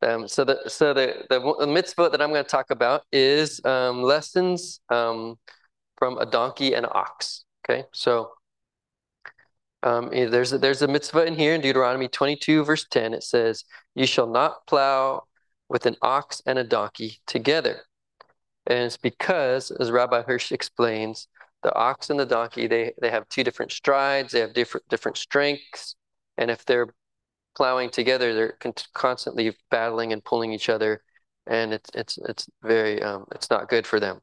Um, so the so the the mitzvah that I'm going to talk about is um, lessons um, from a donkey and an ox. Okay, so um, eh, there's a, there's a mitzvah in here in Deuteronomy 22 verse 10. It says, "You shall not plow with an ox and a donkey together." And it's because, as Rabbi Hirsch explains, the ox and the donkey they they have two different strides. They have different different strengths, and if they're plowing together, they're con- constantly battling and pulling each other, and it's it's it's very um, it's not good for them,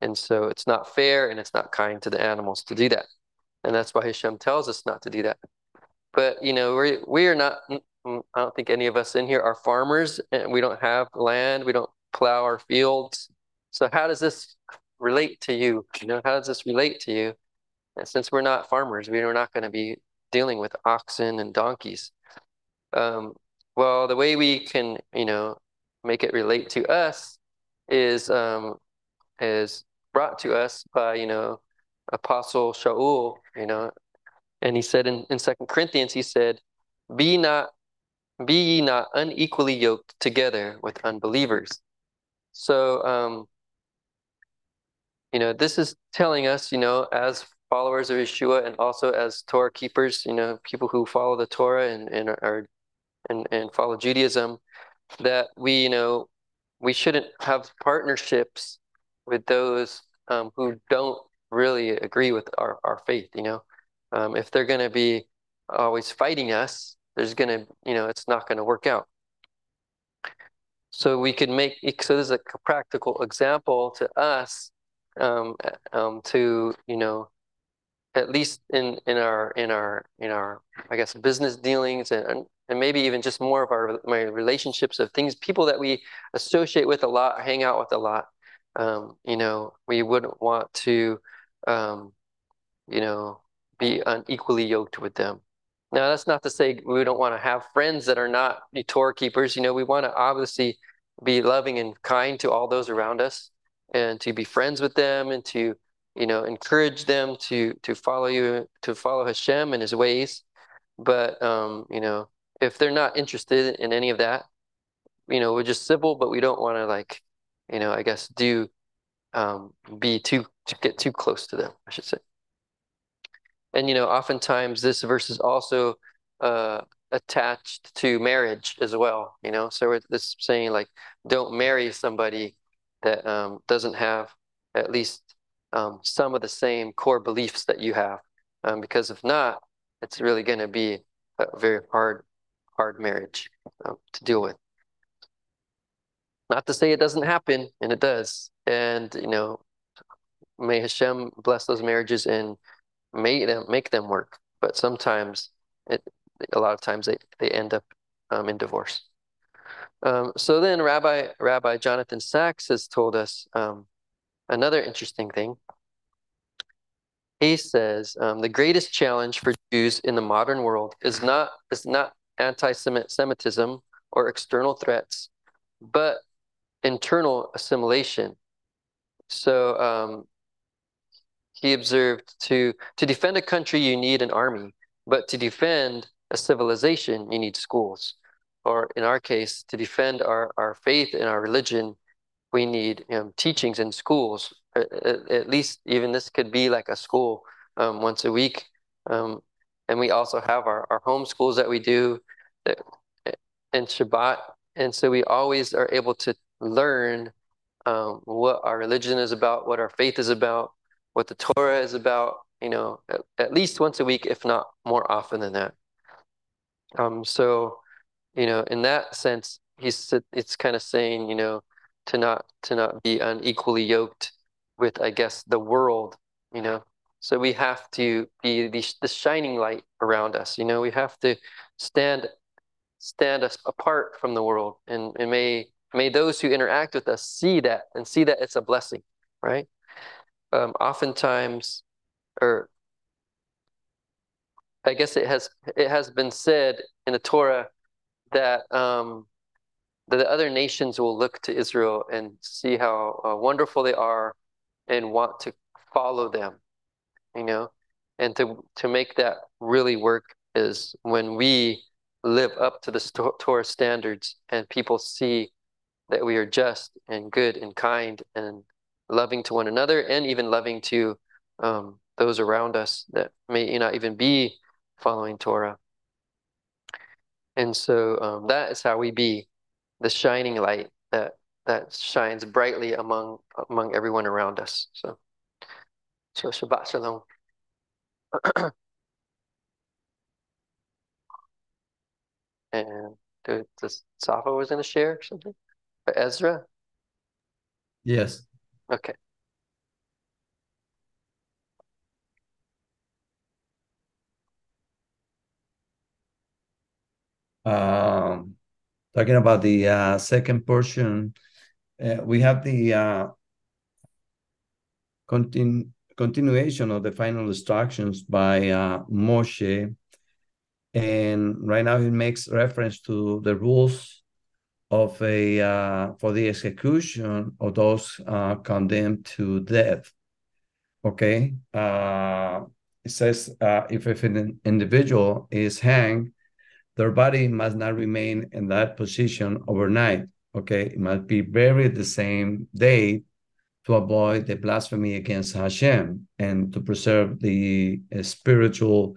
and so it's not fair and it's not kind to the animals to do that, and that's why Hashem tells us not to do that. But you know we we are not. I don't think any of us in here are farmers, and we don't have land. We don't plow our fields. So how does this relate to you? You know, how does this relate to you? And since we're not farmers, we are not going to be dealing with oxen and donkeys. Um, well, the way we can, you know, make it relate to us is um, is brought to us by, you know, Apostle Shaul, you know, and he said in, in Second Corinthians, he said, Be not be ye not unequally yoked together with unbelievers. So um, you know, this is telling us, you know, as followers of Yeshua and also as Torah keepers, you know, people who follow the Torah and, and are and, and follow Judaism, that we, you know, we shouldn't have partnerships with those um, who don't really agree with our, our faith, you know. Um, if they're going to be always fighting us, there's going to, you know, it's not going to work out. So we could make, so this is a practical example to us um, um, to, you know, at least in, in our, in our, in our, I guess, business dealings and, and maybe even just more of our my relationships of things people that we associate with a lot hang out with a lot. Um, you know we wouldn't want to um, you know be unequally yoked with them. Now that's not to say we don't want to have friends that are not Torah keepers. You know we want to obviously be loving and kind to all those around us and to be friends with them and to you know encourage them to to follow you to follow Hashem and his ways. But um, you know if they're not interested in any of that, you know, we're just civil, but we don't want to like, you know, I guess do um, be too to get too close to them, I should say. And you know, oftentimes this verse is also uh, attached to marriage as well. You know, so we're this saying like, don't marry somebody that um, doesn't have at least um, some of the same core beliefs that you have, um, because if not, it's really going to be a very hard hard marriage um, to deal with. Not to say it doesn't happen, and it does. And you know, may Hashem bless those marriages and make them make them work. But sometimes, it a lot of times they they end up um, in divorce. Um, so then, Rabbi Rabbi Jonathan Sacks has told us um, another interesting thing. He says um, the greatest challenge for Jews in the modern world is not is not anti-Semitism or external threats, but internal assimilation. So um, he observed to to defend a country you need an army, but to defend a civilization you need schools. Or in our case, to defend our, our faith and our religion, we need um, teachings in schools. At, at, least even this could be like a school um, once a week. Um, and we also have our, our home schools that we do in Shabbat. And so we always are able to learn um, what our religion is about, what our faith is about, what the Torah is about, you know, at, at least once a week, if not more often than that. Um, so, you know, in that sense, he's it's kind of saying, you know, to not to not be unequally yoked with, I guess, the world, you know. So we have to be the, the shining light around us. You know, we have to stand stand us apart from the world, and, and may may those who interact with us see that and see that it's a blessing, right? Um, oftentimes, or I guess it has it has been said in the Torah that um, that the other nations will look to Israel and see how uh, wonderful they are and want to follow them, you know, and to to make that really work is when we live up to the Torah standards and people see that we are just and good and kind and loving to one another and even loving to um, those around us that may not even be following Torah. And so um, that is how we be the shining light that that shines brightly among among everyone around us. So, so Shabbat Shalom. and does Safa was going to share something? Or Ezra? Yes. Okay. Um, talking about the uh, second portion, uh, we have the uh, continu continuation of the final instructions by uh, Moshe. And right now he makes reference to the rules of a uh, for the execution of those uh, condemned to death. Okay, uh, it says uh, if, if an individual is hanged their body must not remain in that position overnight. Okay, it must be buried the same day to avoid the blasphemy against Hashem and to preserve the uh, spiritual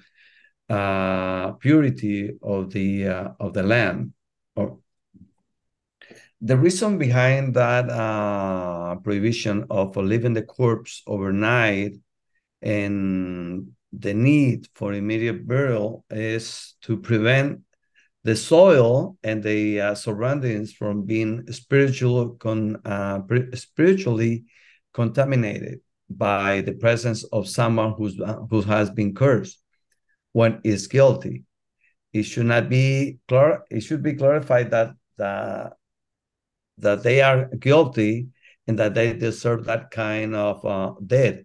uh, purity of the uh, of the land. Or, the reason behind that uh, prohibition of leaving the corpse overnight and the need for immediate burial is to prevent the soil and the uh, surroundings from being spiritual con, uh, spiritually contaminated by the presence of someone who's, uh, who has been cursed when is guilty. It should not be clar- it should be clarified that that that they are guilty and that they deserve that kind of uh, death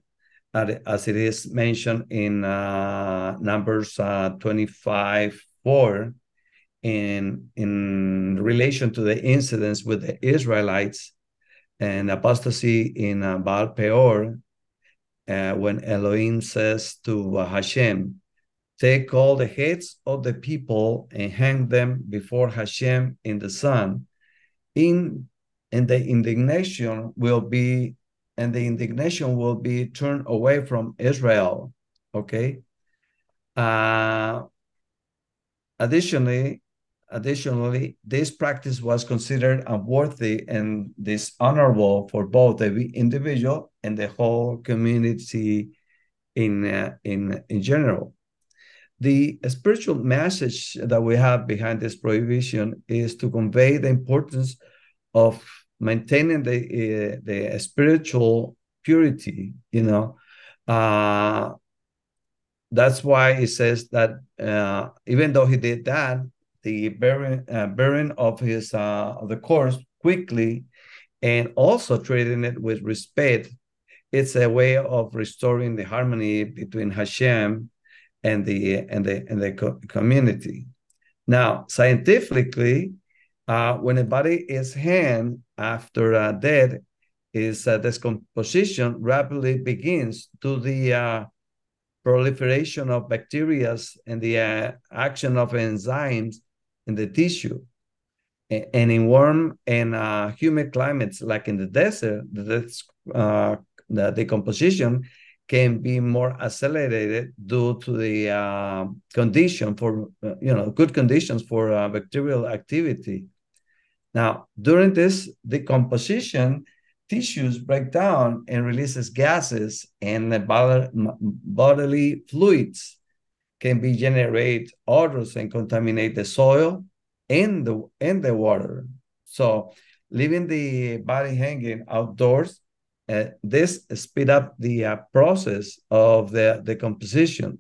as it is mentioned in uh, Numbers uh, 25 4 in, in relation to the incidents with the Israelites and apostasy in uh, Baal Peor, uh, when Elohim says to uh, Hashem, Take all the heads of the people and hang them before Hashem in the sun. In and the indignation will be and the indignation will be turned away from Israel. Okay. Uh, additionally, additionally, this practice was considered unworthy and dishonorable for both the individual and the whole community in uh, in in general. The spiritual message that we have behind this prohibition is to convey the importance of maintaining the uh, the spiritual purity you know? Uh, that's why it says that uh, even though he did that the bearing uh, burying of his uh, of the corpse quickly and also treating it with respect it's a way of restoring the harmony between Hashem and the and the and the co community now scientifically Uh, when a body is hand after uh, death, its uh, decomposition rapidly begins to the uh, proliferation of bacteria and the uh, action of enzymes in the tissue. And in warm and uh, humid climates, like in the desert, the, uh, the decomposition can be more accelerated due to the uh, condition for, uh, you know, good conditions for uh, bacterial activity. Now, during this decomposition, tissues break down and releases gases and bodily fluids can be generate odors and contaminate the soil and the and the water. So leaving the body hanging outdoors, uh, this speed up the uh, process of the decomposition.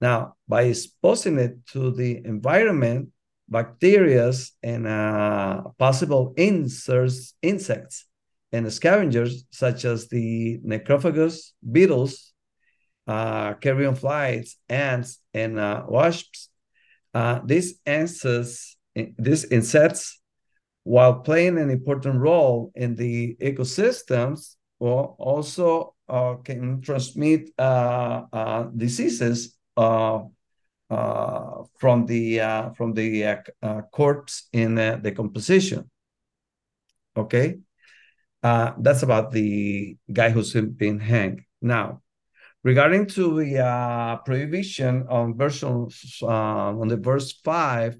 Now, by exposing it to the environment, bacteria and uh, possible inserts, insects and scavengers such as the necrophagous, beetles, uh, carrion flies, ants, and uh, wasps. Uh, these insects, these insects, while playing an important role in the ecosystems, will also uh, can transmit uh, uh, diseases from the from the corpse in the decomposition. Okay. Uh, that's about the guy who's been hanged. Now, regarding to the uh, prohibition on uh, on the verse five,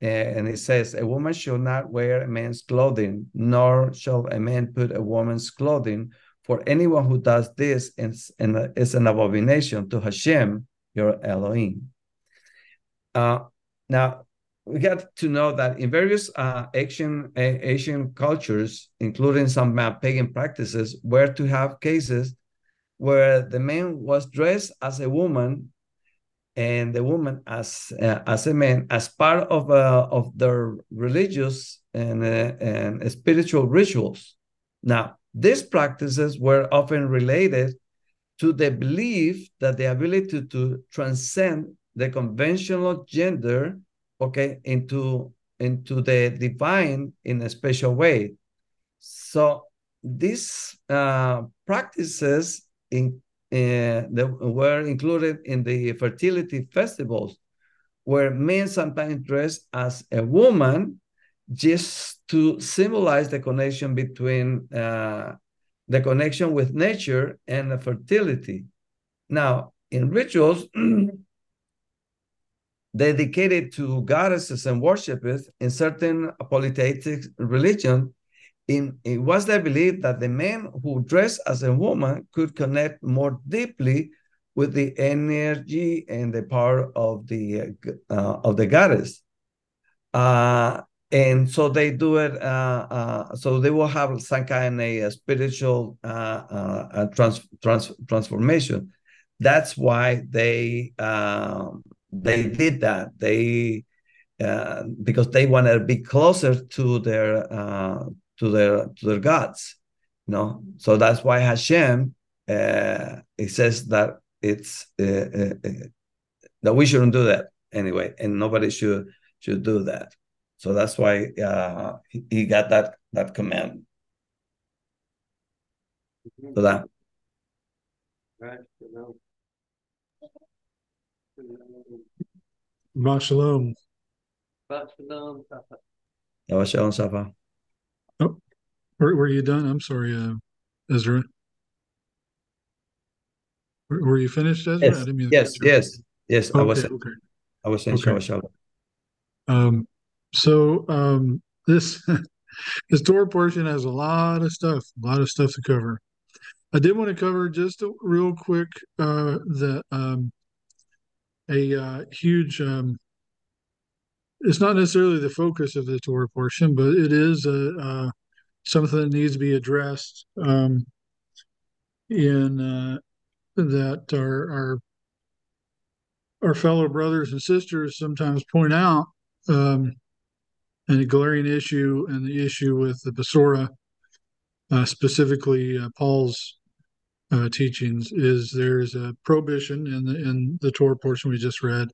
and it says, "A woman shall not wear a man's clothing, nor shall a man put a woman's clothing. For anyone who does this is, is an abomination to Hashem, your Elohim." Uh, now, we got to know that in various uh, Asian Asian cultures, including some uh, pagan practices, were to have cases where the man was dressed as a woman and the woman as uh, as a man as part of uh, of their religious and uh, and spiritual rituals. Now, these practices were often related to the belief that the ability to transcend the conventional gender okay, into into the divine in a special way. So these uh, practices in that were included in the fertility festivals, where men sometimes dress as a woman just to symbolize the connection between uh, the connection with nature and the fertility. Now, in rituals, dedicated to goddesses and worshippers in certain polytheistic religion, in, it was the belief that the men who dressed as a woman could connect more deeply with the energy and the power of the uh, of the goddess. Uh, and so they do it. Uh, uh so they will have some kind of a spiritual uh, uh, trans, trans, transformation. That's why they um, they did that. They uh, because they wanted to be closer to their uh, to their to their gods, you know. So that's why Hashem uh, it says that it's uh, uh, uh, that we shouldn't do that anyway, and nobody should should do that. So that's why he, he got that that command. So that. Right. Shabbat shalom. Shabbat shalom, Safa. Oh, were, were you done? I'm sorry, uh, Ezra. Were, were you finished, Ezra? Yes, yes, yes, yes. I was. okay. I was saying Okay. Shalom. Um, so um, this this Torah portion has a lot of stuff, a lot of stuff to cover. I did want to cover just a, real quick uh, the um, a uh, huge. Um, it's not necessarily the focus of the Torah portion, but it is a, uh, something that needs to be addressed um, in uh, that our, our our fellow brothers and sisters sometimes point out um, and a glaring issue and the issue with the Besorah, uh, specifically uh, Paul's uh, teachings is there's a prohibition in the in the Torah portion we just read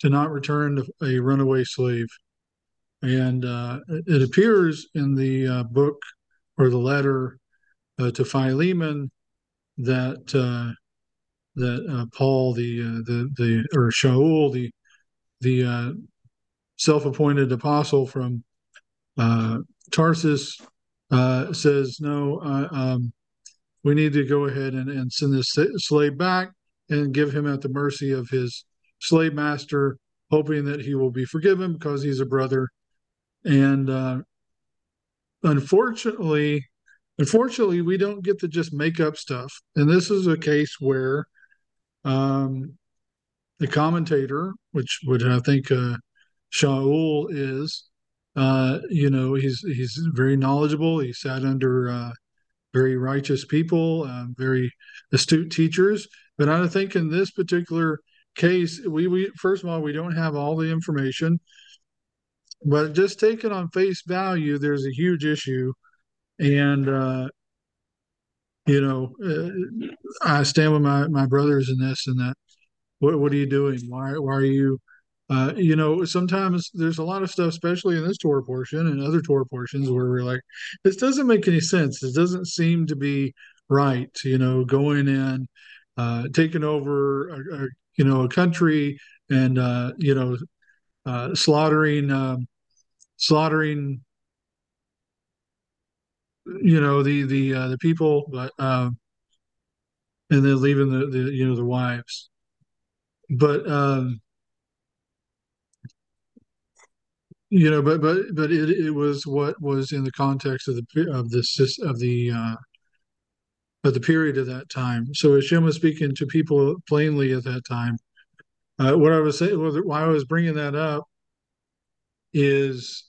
to not return a runaway slave. And uh, it appears in the uh, book or the letter uh, to Philemon that uh, that uh, Paul, the uh, the the or Shaul, the the self-appointed apostle from Tarsus, says, "No, um, we need to go ahead and, and send this slave back and give him at the mercy of his slave master, hoping that he will be forgiven because he's a brother." And uh, unfortunately, unfortunately, we don't get to just make up stuff. And this is a case where um, the commentator, which would I think uh, Shaul is, uh, you know, he's he's very knowledgeable. He sat under uh, very righteous people, uh, very astute teachers. But I think in this particular case, we we first of all we don't have all the information. But just taken on face value, there's a huge issue, and uh, you know, uh, I stand with my my brothers in this and that. What what are you doing? Why why are you? Uh, you know, sometimes there's a lot of stuff, especially in this tour portion and other tour portions, where we're like, this doesn't make any sense. This doesn't seem to be right. You know, going in, uh, taking over, a, a, you know, a country, and uh, you know, uh, slaughtering um, slaughtering you know the the uh, the people but uh, and then leaving the, the you know the wives. But um you know but but but it, it was what was in the context of the of this of the uh the period of that time so Hashem was speaking to people plainly at that time uh, what I was saying why I was bringing that up is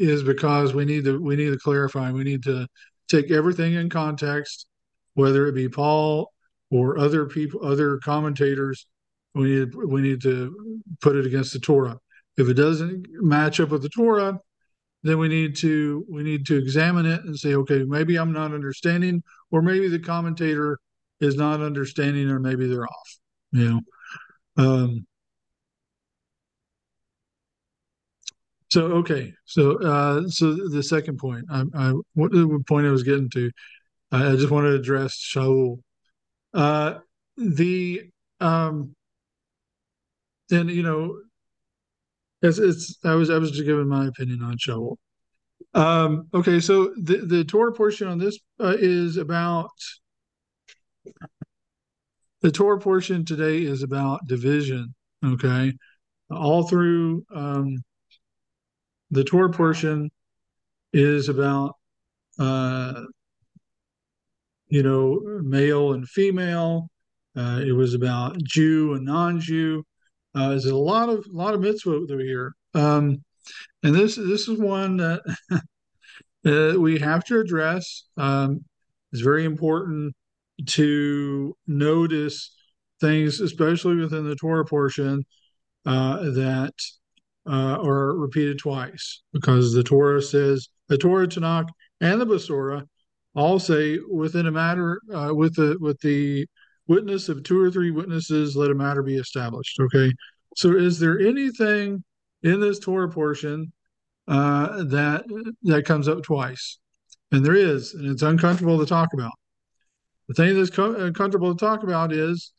is because we need to we need to clarify. We need to take everything in context, whether it be Paul or other people, other commentators. We need we need to put it against the Torah. If it doesn't match up with the Torah, then we need to we need to examine it and say, okay, maybe I'm not understanding, or maybe the commentator is not understanding, or maybe they're off. You know. Um, So okay, so uh, so the second point, I, I what the point I was getting to, I, just wanted to address Shaul. Uh, the um, and you know, it's, it's I was I was just giving my opinion on Shaul. Um, okay, so the the Torah portion on this uh, is about the Torah portion today is about division. Okay, all through um, the Torah portion is about uh, you know male and female. Uh, it was about Jew and non-Jew. Uh, there's a lot of a lot of mitzvot over here, um, and this this is one that uh, we have to address. Um, it's very important to notice things, especially within the Torah portion, uh, that uh, are repeated twice because the Torah says the Torah, Tanakh, and the Besorah all say within a matter uh, with the with the witness of two or three witnesses, let a matter be established. Okay, so is there anything in this Torah portion uh, that that comes up twice? And there is, and it's uncomfortable to talk about. The thing that's co- uncomfortable to talk about is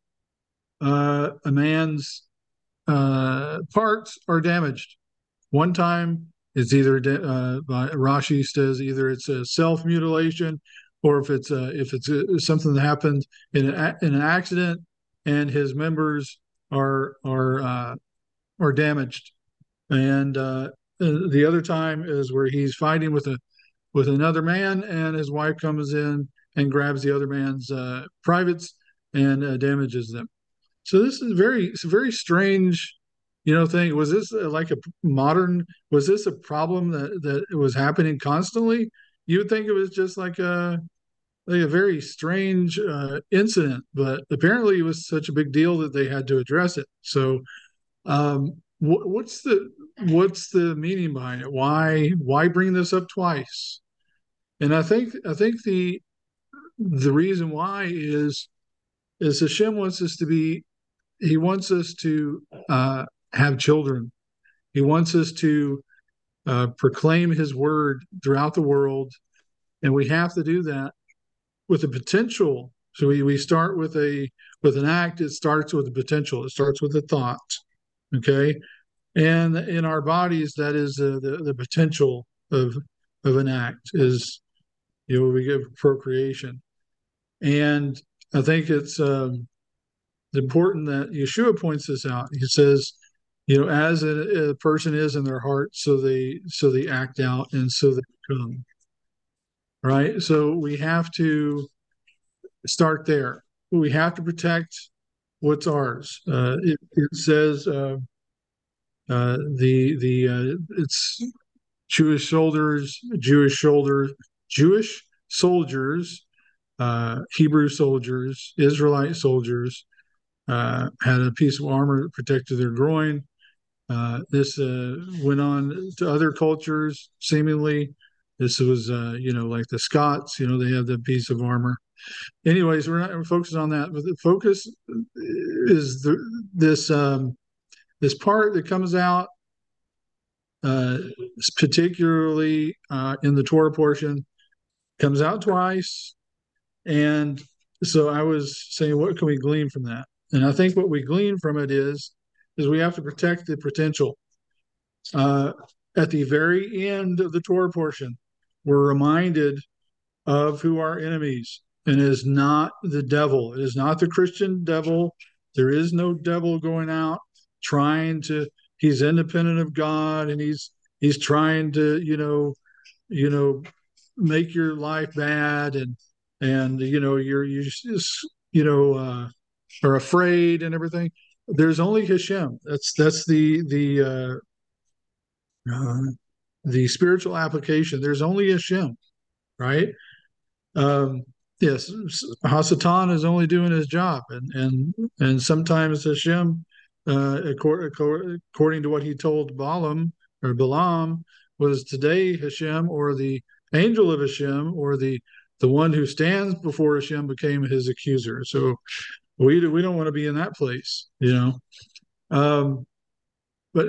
uh, a man's uh, parts are damaged. One time, it's either uh, Rashi says either it's a self mutilation, or if it's a, if it's a, something that happened in an, in an accident and his members are are uh, are damaged. And uh, the other time is where he's fighting with a with another man, and his wife comes in and grabs the other man's uh, privates and uh, damages them. So this is very very strange, you know, thing. Was this uh, like a modern? Was this a problem that that was happening constantly? You would think it was just like a like a very strange uh, incident, but apparently it was such a big deal that they had to address it. So, um, wh- what's the what's the meaning behind it? Why why bring this up twice? And I think I think the the reason why is is Hashem wants us to be he wants us to uh, have children. He wants us to uh, proclaim his word throughout the world. And we have to do that with the potential. So we, we start with a with an act, it starts with a potential, it starts with a thought. Okay. And in our bodies, that is uh, the, the potential of of an act is you know we give procreation. And I think it's um, important that Yeshua points this out. He says, you know, as a, a, person is in their heart, so they so they act out and so they become. Right. So we have to start there. We have to protect what's ours. Uh, it, it, says uh, uh, the the uh, it's Jewish soldiers, Jewish soldiers, Jewish soldiers, uh, Hebrew soldiers, Israelite soldiers uh, had a piece of armor that protected their groin. Uh, this uh, went on to other cultures, seemingly. This was, you know, like the Scots, you know, they have the piece of armor. Anyways, we're not focusing on that, but the focus is the, this um, this part that comes out, uh, particularly uh, in the Torah portion, comes out twice. And so I was saying, what can we glean from that? And I think what we glean from it is, is we have to protect the potential. Uh, at the very end of the Torah portion, we're reminded of who our enemies, and it is not the devil. It is not the Christian devil. There is no devil going out trying to. He's independent of God, and he's he's trying to, you know, you know, make your life bad, and and you know you're you just you know uh, are afraid and everything. There's only Hashem. That's that's the the uh, uh, the spiritual application. There's only Hashem, right? Um, yes, Hasatan is only doing his job, and and and sometimes Hashem, uh, according to what he told Balaam or Balaam, was today Hashem or the angel of Hashem or the the one who stands before Hashem became his accuser. So we we don't want to be in that place, you know. Um, but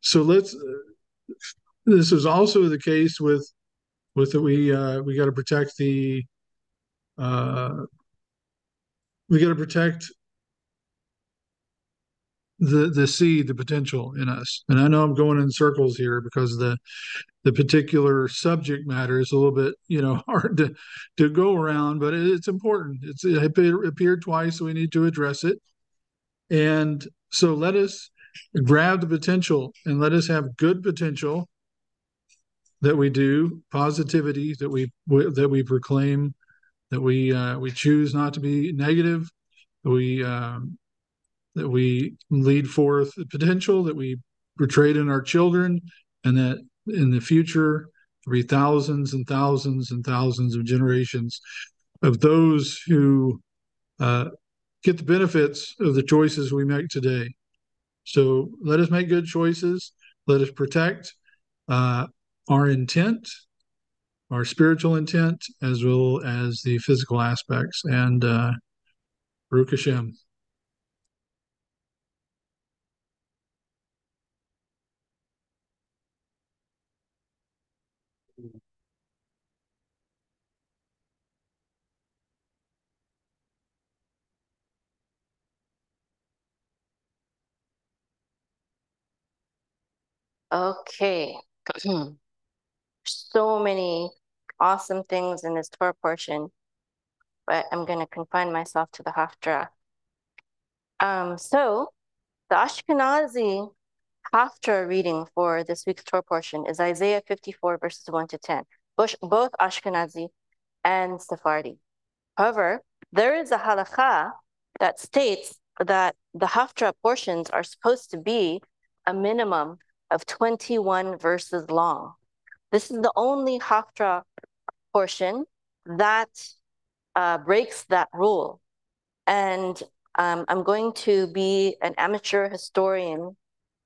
so let's. This is also the case with with that we uh, we got to protect the. Uh, we got to protect the the seed, the potential in us. And I know I'm going in circles here because the the particular subject matter is a little bit you know hard to to go around, but it's important. It's it appeared twice, so we need to address it. And so let us grab the potential and let us have good potential that we do positivity that we that we proclaim that we uh, we choose not to be negative we um, that we lead forth the potential that we portray in our children and that in the future there'll be thousands and thousands and thousands of generations of those who uh, get the benefits of the choices we make today. So let us make good choices. Let us protect uh, our intent, our spiritual intent, as well as the physical aspects. And uh, Baruch Hashem. Okay. so many awesome things in this Torah portion, but I'm going to confine myself to the Haftarah. Um, so the Ashkenazi Haftarah reading for this week's Torah portion is Isaiah 54, verses 1 to 10, both, both Ashkenazi and Sephardi. However, there is a halakha that states that the Haftarah portions are supposed to be a minimum of 21 verses long. This is the only Haftarah portion that uh, breaks that rule. And um, I'm going to be an amateur historian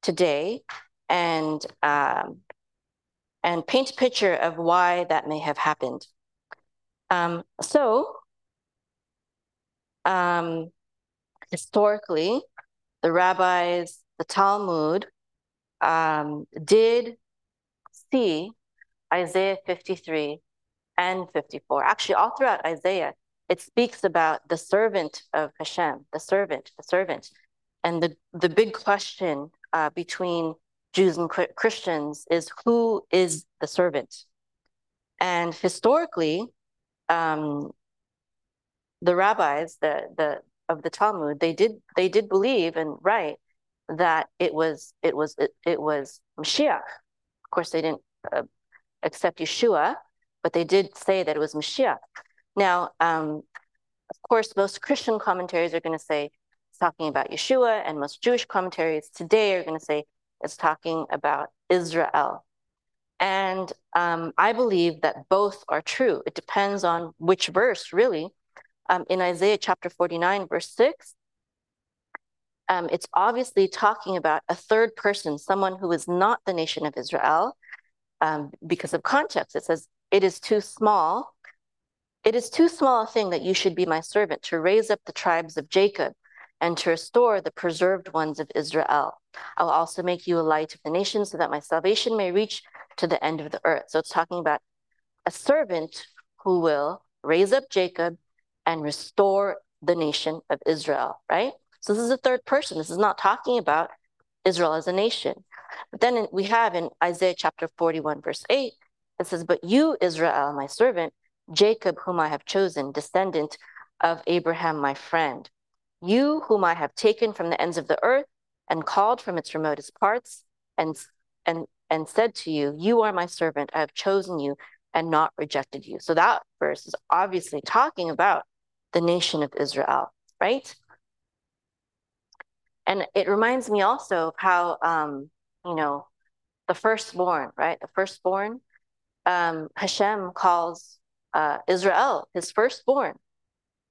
today and um, and paint a picture of why that may have happened. Um, so, um, historically, the rabbis, the Talmud, um, did see Isaiah 53 and 54. Actually, all throughout Isaiah, it speaks about the servant of Hashem, the servant, the servant. And the, the big question uh, between Jews and Christians is who is the servant? And historically, um, the rabbis, the, the of the Talmud, they did they did believe and write that it was it was it, it was Mashiach. Of course, they didn't uh, accept Yeshua, but they did say that it was Mashiach. Now, um, of course, most Christian commentaries are going to say it's talking about Yeshua, and most Jewish commentaries today are going to say it's talking about Israel. And um, I believe that both are true. It depends on which verse, really. Um, in Isaiah chapter 49, verse 6, um, it's obviously talking about a third person, someone who is not the nation of Israel, um, because of context. It says, It is too small. It is too small a thing that you should be my servant to raise up the tribes of Jacob and to restore the preserved ones of Israel. I will also make you a light of the nations so that my salvation may reach to the end of the earth. So it's talking about a servant who will raise up Jacob and restore the nation of Israel, right? So this is a third person. This is not talking about Israel as a nation. But then we have in Isaiah chapter 41, verse 8, it says, But you, Israel, my servant, Jacob, whom I have chosen, descendant of Abraham, my friend, you whom I have taken from the ends of the earth and called from its remotest parts, and and and said to you, You are my servant, I have chosen you and not rejected you. So that verse is obviously talking about the nation of Israel, right? And it reminds me also of how, um, you know, the firstborn, right? The firstborn, um, Hashem calls uh, Israel his firstborn.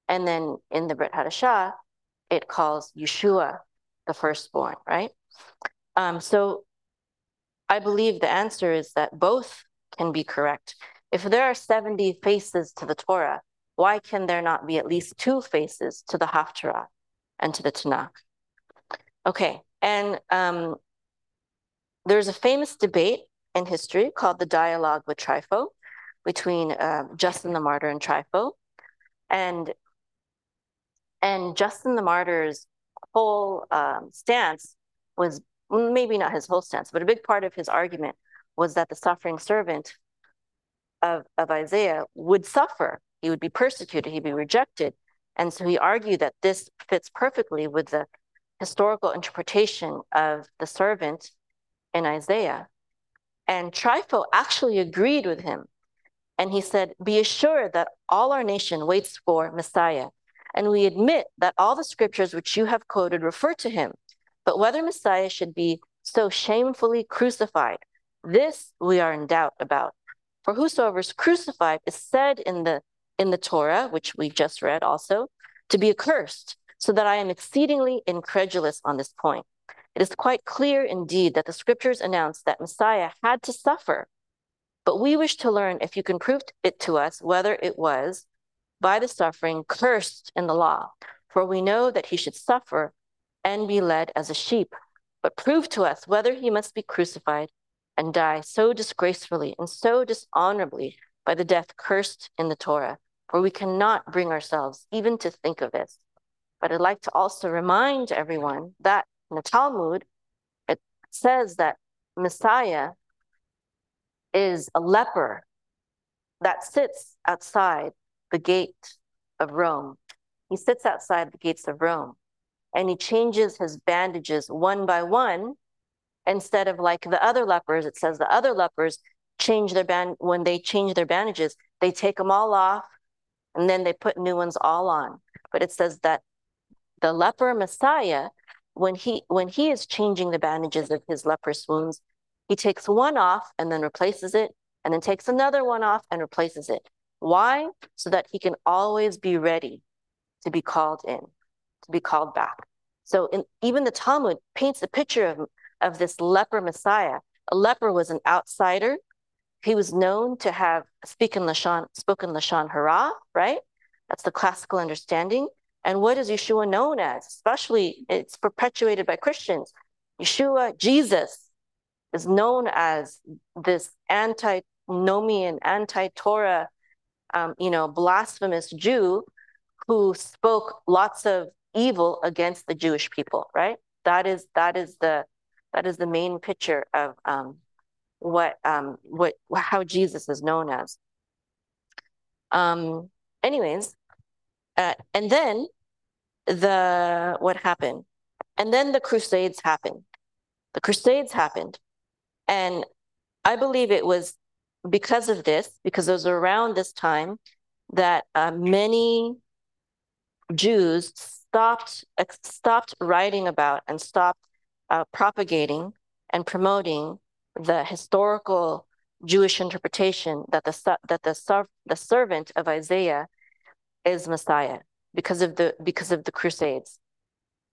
And then in the Brit Hadashah, it calls Yeshua the firstborn, right? Um, so I believe the answer is that both can be correct. If there are 70 faces to the Torah, why can there not be at least two faces to the Haftarah and to the Tanakh? Okay, and um, there's a famous debate in history called the Dialogue with Trypho between uh, Justin the Martyr and Trypho. And, and Justin the Martyr's whole um, stance was maybe not his whole stance, but a big part of his argument was that the suffering servant of, of Isaiah would suffer. He would be persecuted, he'd be rejected. And so he argued that this fits perfectly with the historical interpretation of the servant in Isaiah. And Trypho actually agreed with him. And he said, Be assured that all our nation waits for Messiah. And we admit that all the scriptures which you have quoted refer to him. But whether Messiah should be so shamefully crucified, this we are in doubt about. For whosoever is crucified is said in the in the Torah, which we just read also, to be accursed so that I am exceedingly incredulous on this point. It is quite clear indeed that the scriptures announce that Messiah had to suffer, but we wish to learn if you can prove it to us whether it was by the suffering cursed in the law, for we know that he should suffer and be led as a sheep, but prove to us whether he must be crucified and die so disgracefully and so dishonorably by the death cursed in the Torah, for we cannot bring ourselves even to think of this. But I'd like to also remind everyone that in the Talmud, it says that Messiah is a leper that sits outside the gate of Rome. He sits outside the gates of Rome and he changes his bandages one by one instead of like the other lepers. It says the other lepers change their band when they change their bandages, they take them all off and then they put new ones all on. But it says that the leper Messiah, when he when he is changing the bandages of his leprous wounds, he takes one off and then replaces it, and then takes another one off and replaces it. Why? So that he can always be ready to be called in, to be called back. So in, even the Talmud paints a picture of, of this leper Messiah. A leper was an outsider. He was known to have spoken Lashon, spoken Lashon Hara, right? That's the classical understanding. And what is Yeshua known as? Especially, it's perpetuated by Christians. Yeshua, Jesus, is known as this anti-nomian, anti-Torah, um, you know, blasphemous Jew who spoke lots of evil against the Jewish people, right? That is that is the that is the main picture of um, what um, what how Jesus is known as. Um, anyways, uh, and then the what happened, and then the Crusades happened. The Crusades happened, and I believe it was because of this, because it was around this time that uh, many Jews stopped stopped writing about and stopped uh, propagating and promoting the historical Jewish interpretation that the that the the servant of Isaiah is Messiah because of the because of the Crusades,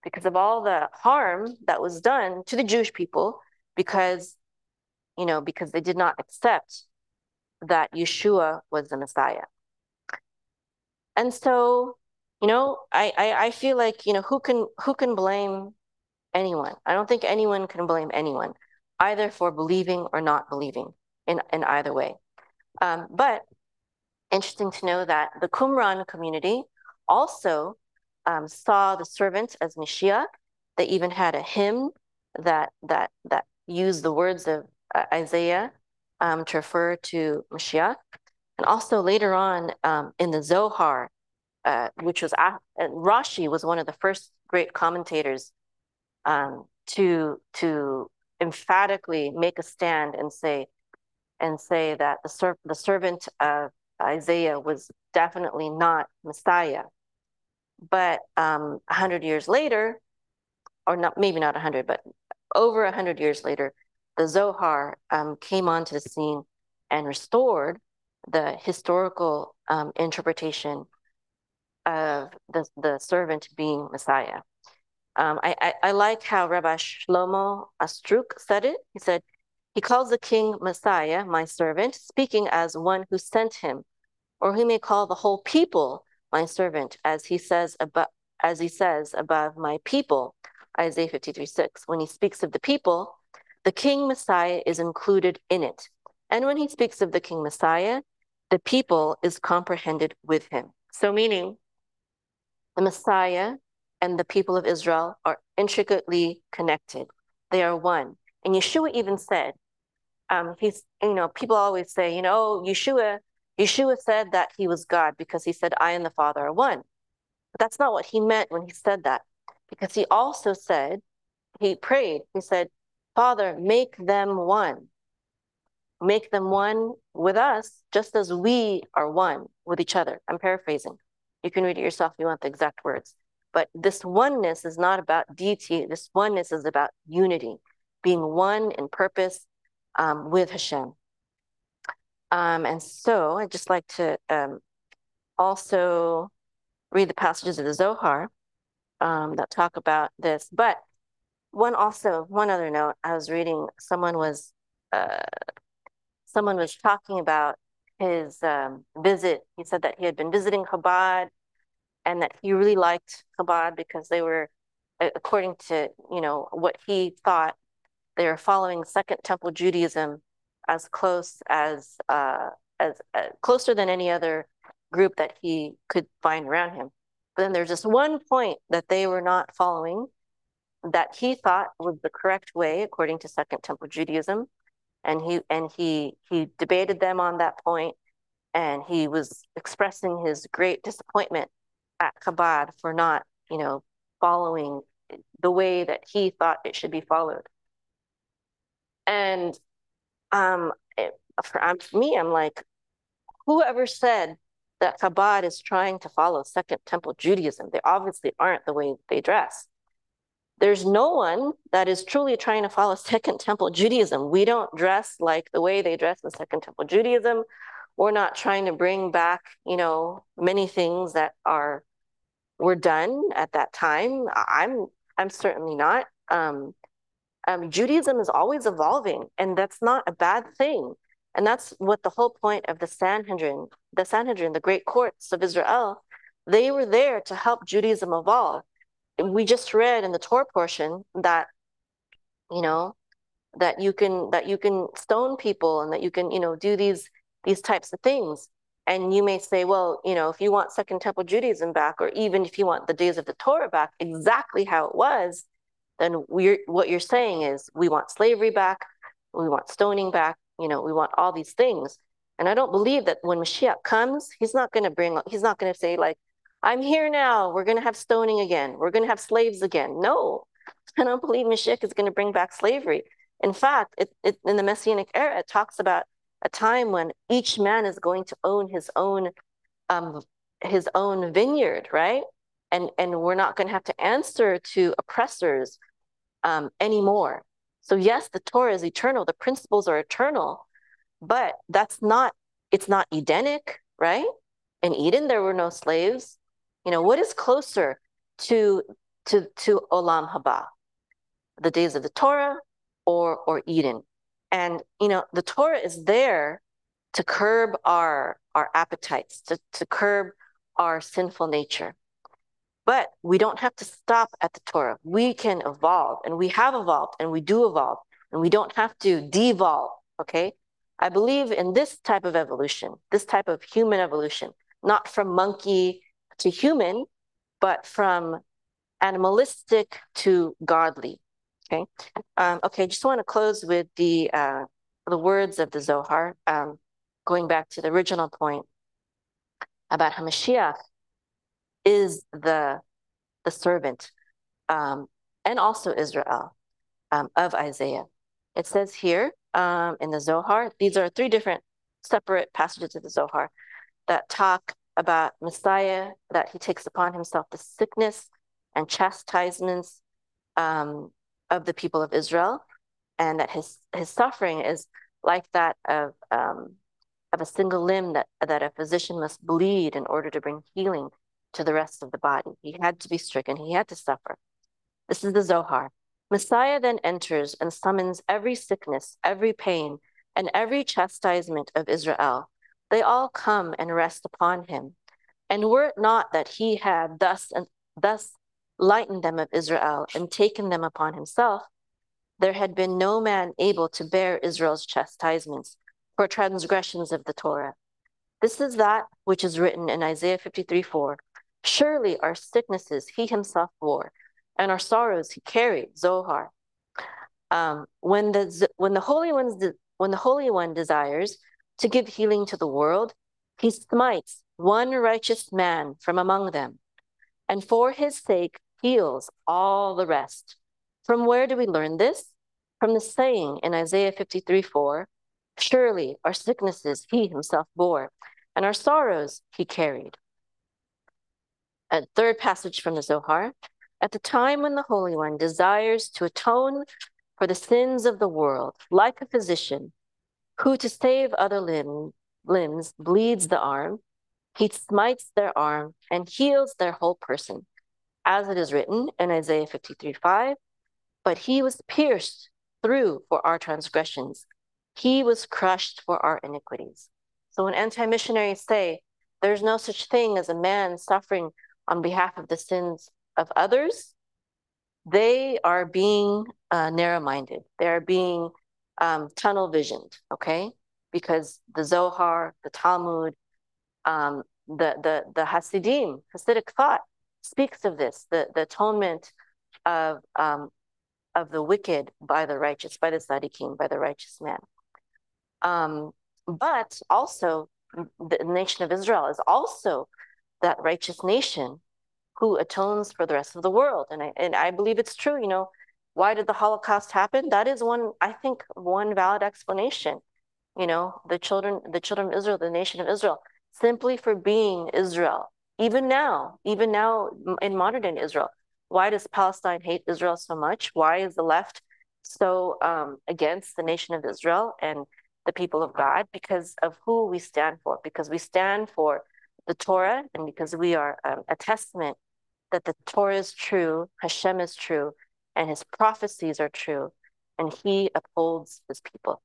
because of all the harm that was done to the Jewish people, because you know because they did not accept that Yeshua was the Messiah, and so you know I, I i feel like you know who can who can blame anyone? I don't think anyone can blame anyone either for believing or not believing in in either way. Um, but interesting to know that the qumran community also um, saw the servant as Mashiach. They even had a hymn that that that used the words of uh, Isaiah um, to refer to Mashiach. And also later on um, in the Zohar, uh, which was uh, Rashi was one of the first great commentators um, to to emphatically make a stand and say and say that the ser- the servant of Isaiah was definitely not Messiah. But um, a hundred years later, or not maybe not a hundred, but over a hundred years later, the Zohar um, came onto the scene and restored the historical um, interpretation of the, the servant being Messiah. Um, I, I, I, like how Rabbi Shlomo Astruc said it. He said, he calls the king Messiah, my servant, speaking as one who sent him, or he may call the whole people my servant, as he says above, as he says above my people, Isaiah 53, 6. When he speaks of the people, the king Messiah is included in it. And when he speaks of the king Messiah, the people is comprehended with him. So meaning the Messiah and the people of Israel are intricately connected. They are one. And Yeshua even said, um, he's, you know, people always say, you know, oh, Yeshua, Yeshua said that he was God because he said, I and the Father are one. But that's not what he meant when he said that, because he also said, he prayed, he said, Father, make them one. Make them one with us, just as we are one with each other. I'm paraphrasing. You can read it yourself if you want the exact words. But this oneness is not about deity. This oneness is about unity, being one in purpose um, with Hashem. Um, and so I'd just like to um, also read the passages of the Zohar um, that talk about this. But one also, one other note, I was reading, someone was, uh, someone was talking about his um, visit. He said that he had been visiting Chabad and that he really liked Chabad because they were, according to you know what he thought, they were following Second Temple Judaism as close as uh, as uh, closer than any other group that he could find around him. But then there's just one point that they were not following that he thought was the correct way according to Second Temple Judaism, and he and he he debated them on that point and he was expressing his great disappointment at Chabad for not, you know, following the way that he thought it should be followed. And um, for, um, for me, I'm like, whoever said that Chabad is trying to follow Second Temple Judaism, they obviously aren't the way they dress. There's no one that is truly trying to follow Second Temple Judaism. We don't dress like the way they dress in Second Temple Judaism. We're not trying to bring back, you know, many things that are were done at that time. I'm I'm certainly not. Um, um, Judaism is always evolving, and that's not a bad thing. And that's what the whole point of the Sanhedrin, the Sanhedrin, the great courts of Israel, they were there to help Judaism evolve. We just read in the Torah portion that, you know, that you can that you can stone people and that you can you know do these these types of things and you may say well you know if you want second temple judaism back or even if you want the days of the torah back exactly how it was then we're what you're saying is we want slavery back we want stoning back you know we want all these things. And i don't believe that when mashiach comes he's not going to bring he's not going to say like i'm here now we're going to have stoning again we're going to have slaves again. No i don't believe mashiach is going to bring back slavery. In fact, it, it, in the Messianic era, it talks about a time when each man is going to own his own um, his own vineyard, right? And and we're not going to have to answer to oppressors um, anymore. So yes, the Torah is eternal, the principles are eternal, but that's not it's not Edenic, right? In Eden, there were no slaves. You know, what is closer to to to Olam Haba? The days of the Torah or or Eden. And you know, the Torah is there to curb our our appetites, to, to curb our sinful nature. But we don't have to stop at the Torah. We can evolve, and we have evolved, and we do evolve, and we don't have to devolve. Okay. I believe in this type of evolution, this type of human evolution, not from monkey to human, but from animalistic to godly. Okay. Um, okay. Just want to close with the uh, the words of the Zohar, um, going back to the original point about Hamashiach is the the servant um, and also Israel um, of Isaiah. It says here um, in the Zohar, these are three different separate passages of the Zohar that talk about Messiah, that he takes upon himself the sickness and chastisements um, of the people of Israel, and that his his suffering is like that of um, of a single limb that that a physician must bleed in order to bring healing to the rest of the body. He had to be stricken. He had to suffer. This is the Zohar. Messiah then enters and summons every sickness, every pain, and every chastisement of Israel. They all come and rest upon him. And were it not that he had thus and thus lightened them of Israel, and taken them upon himself, there had been no man able to bear Israel's chastisements for transgressions of the Torah. This is that which is written in Isaiah 53 4. Surely our sicknesses he himself bore, and our sorrows he carried, Zohar. Um, when the when the Holy One's de- when the Holy One desires to give healing to the world, he smites one righteous man from among them, and for his sake heals all the rest. From where do we learn this? From the saying in Isaiah 53 4 Surely our sicknesses he himself bore, and our sorrows he carried. A third passage from the Zohar At the time when the Holy One desires to atone for the sins of the world, like a physician who, to save other limb, limbs, bleeds the arm, he smites their arm and heals their whole person as it is written in Isaiah 53 5. But he was pierced through for our transgressions, he was crushed for our iniquities. So when anti missionaries say there's no such thing as a man suffering on behalf of the sins of others, they are being uh, narrow minded. They are being um, tunnel visioned, okay? Because the Zohar, the Talmud, um, the, the, the Hasidim, Hasidic thought speaks of this, the, the atonement of um, of the wicked by the righteous, by the tzaddikim, by the righteous man. Um, but also, the nation of Israel is also that righteous nation who atones for the rest of the world. And I, and I believe it's true. You know, why did the Holocaust happen? That is one, I think, one valid explanation. You know, the children, the children of Israel, the nation of Israel, simply for being Israel, even now, even now in modern day Israel, why does Palestine hate Israel so much? Why is the left so um, against the nation of Israel and the people of God? Because of who we stand for, because we stand for the Torah and because we are um, a testament that the Torah is true, Hashem is true, and his prophecies are true, and he upholds his people.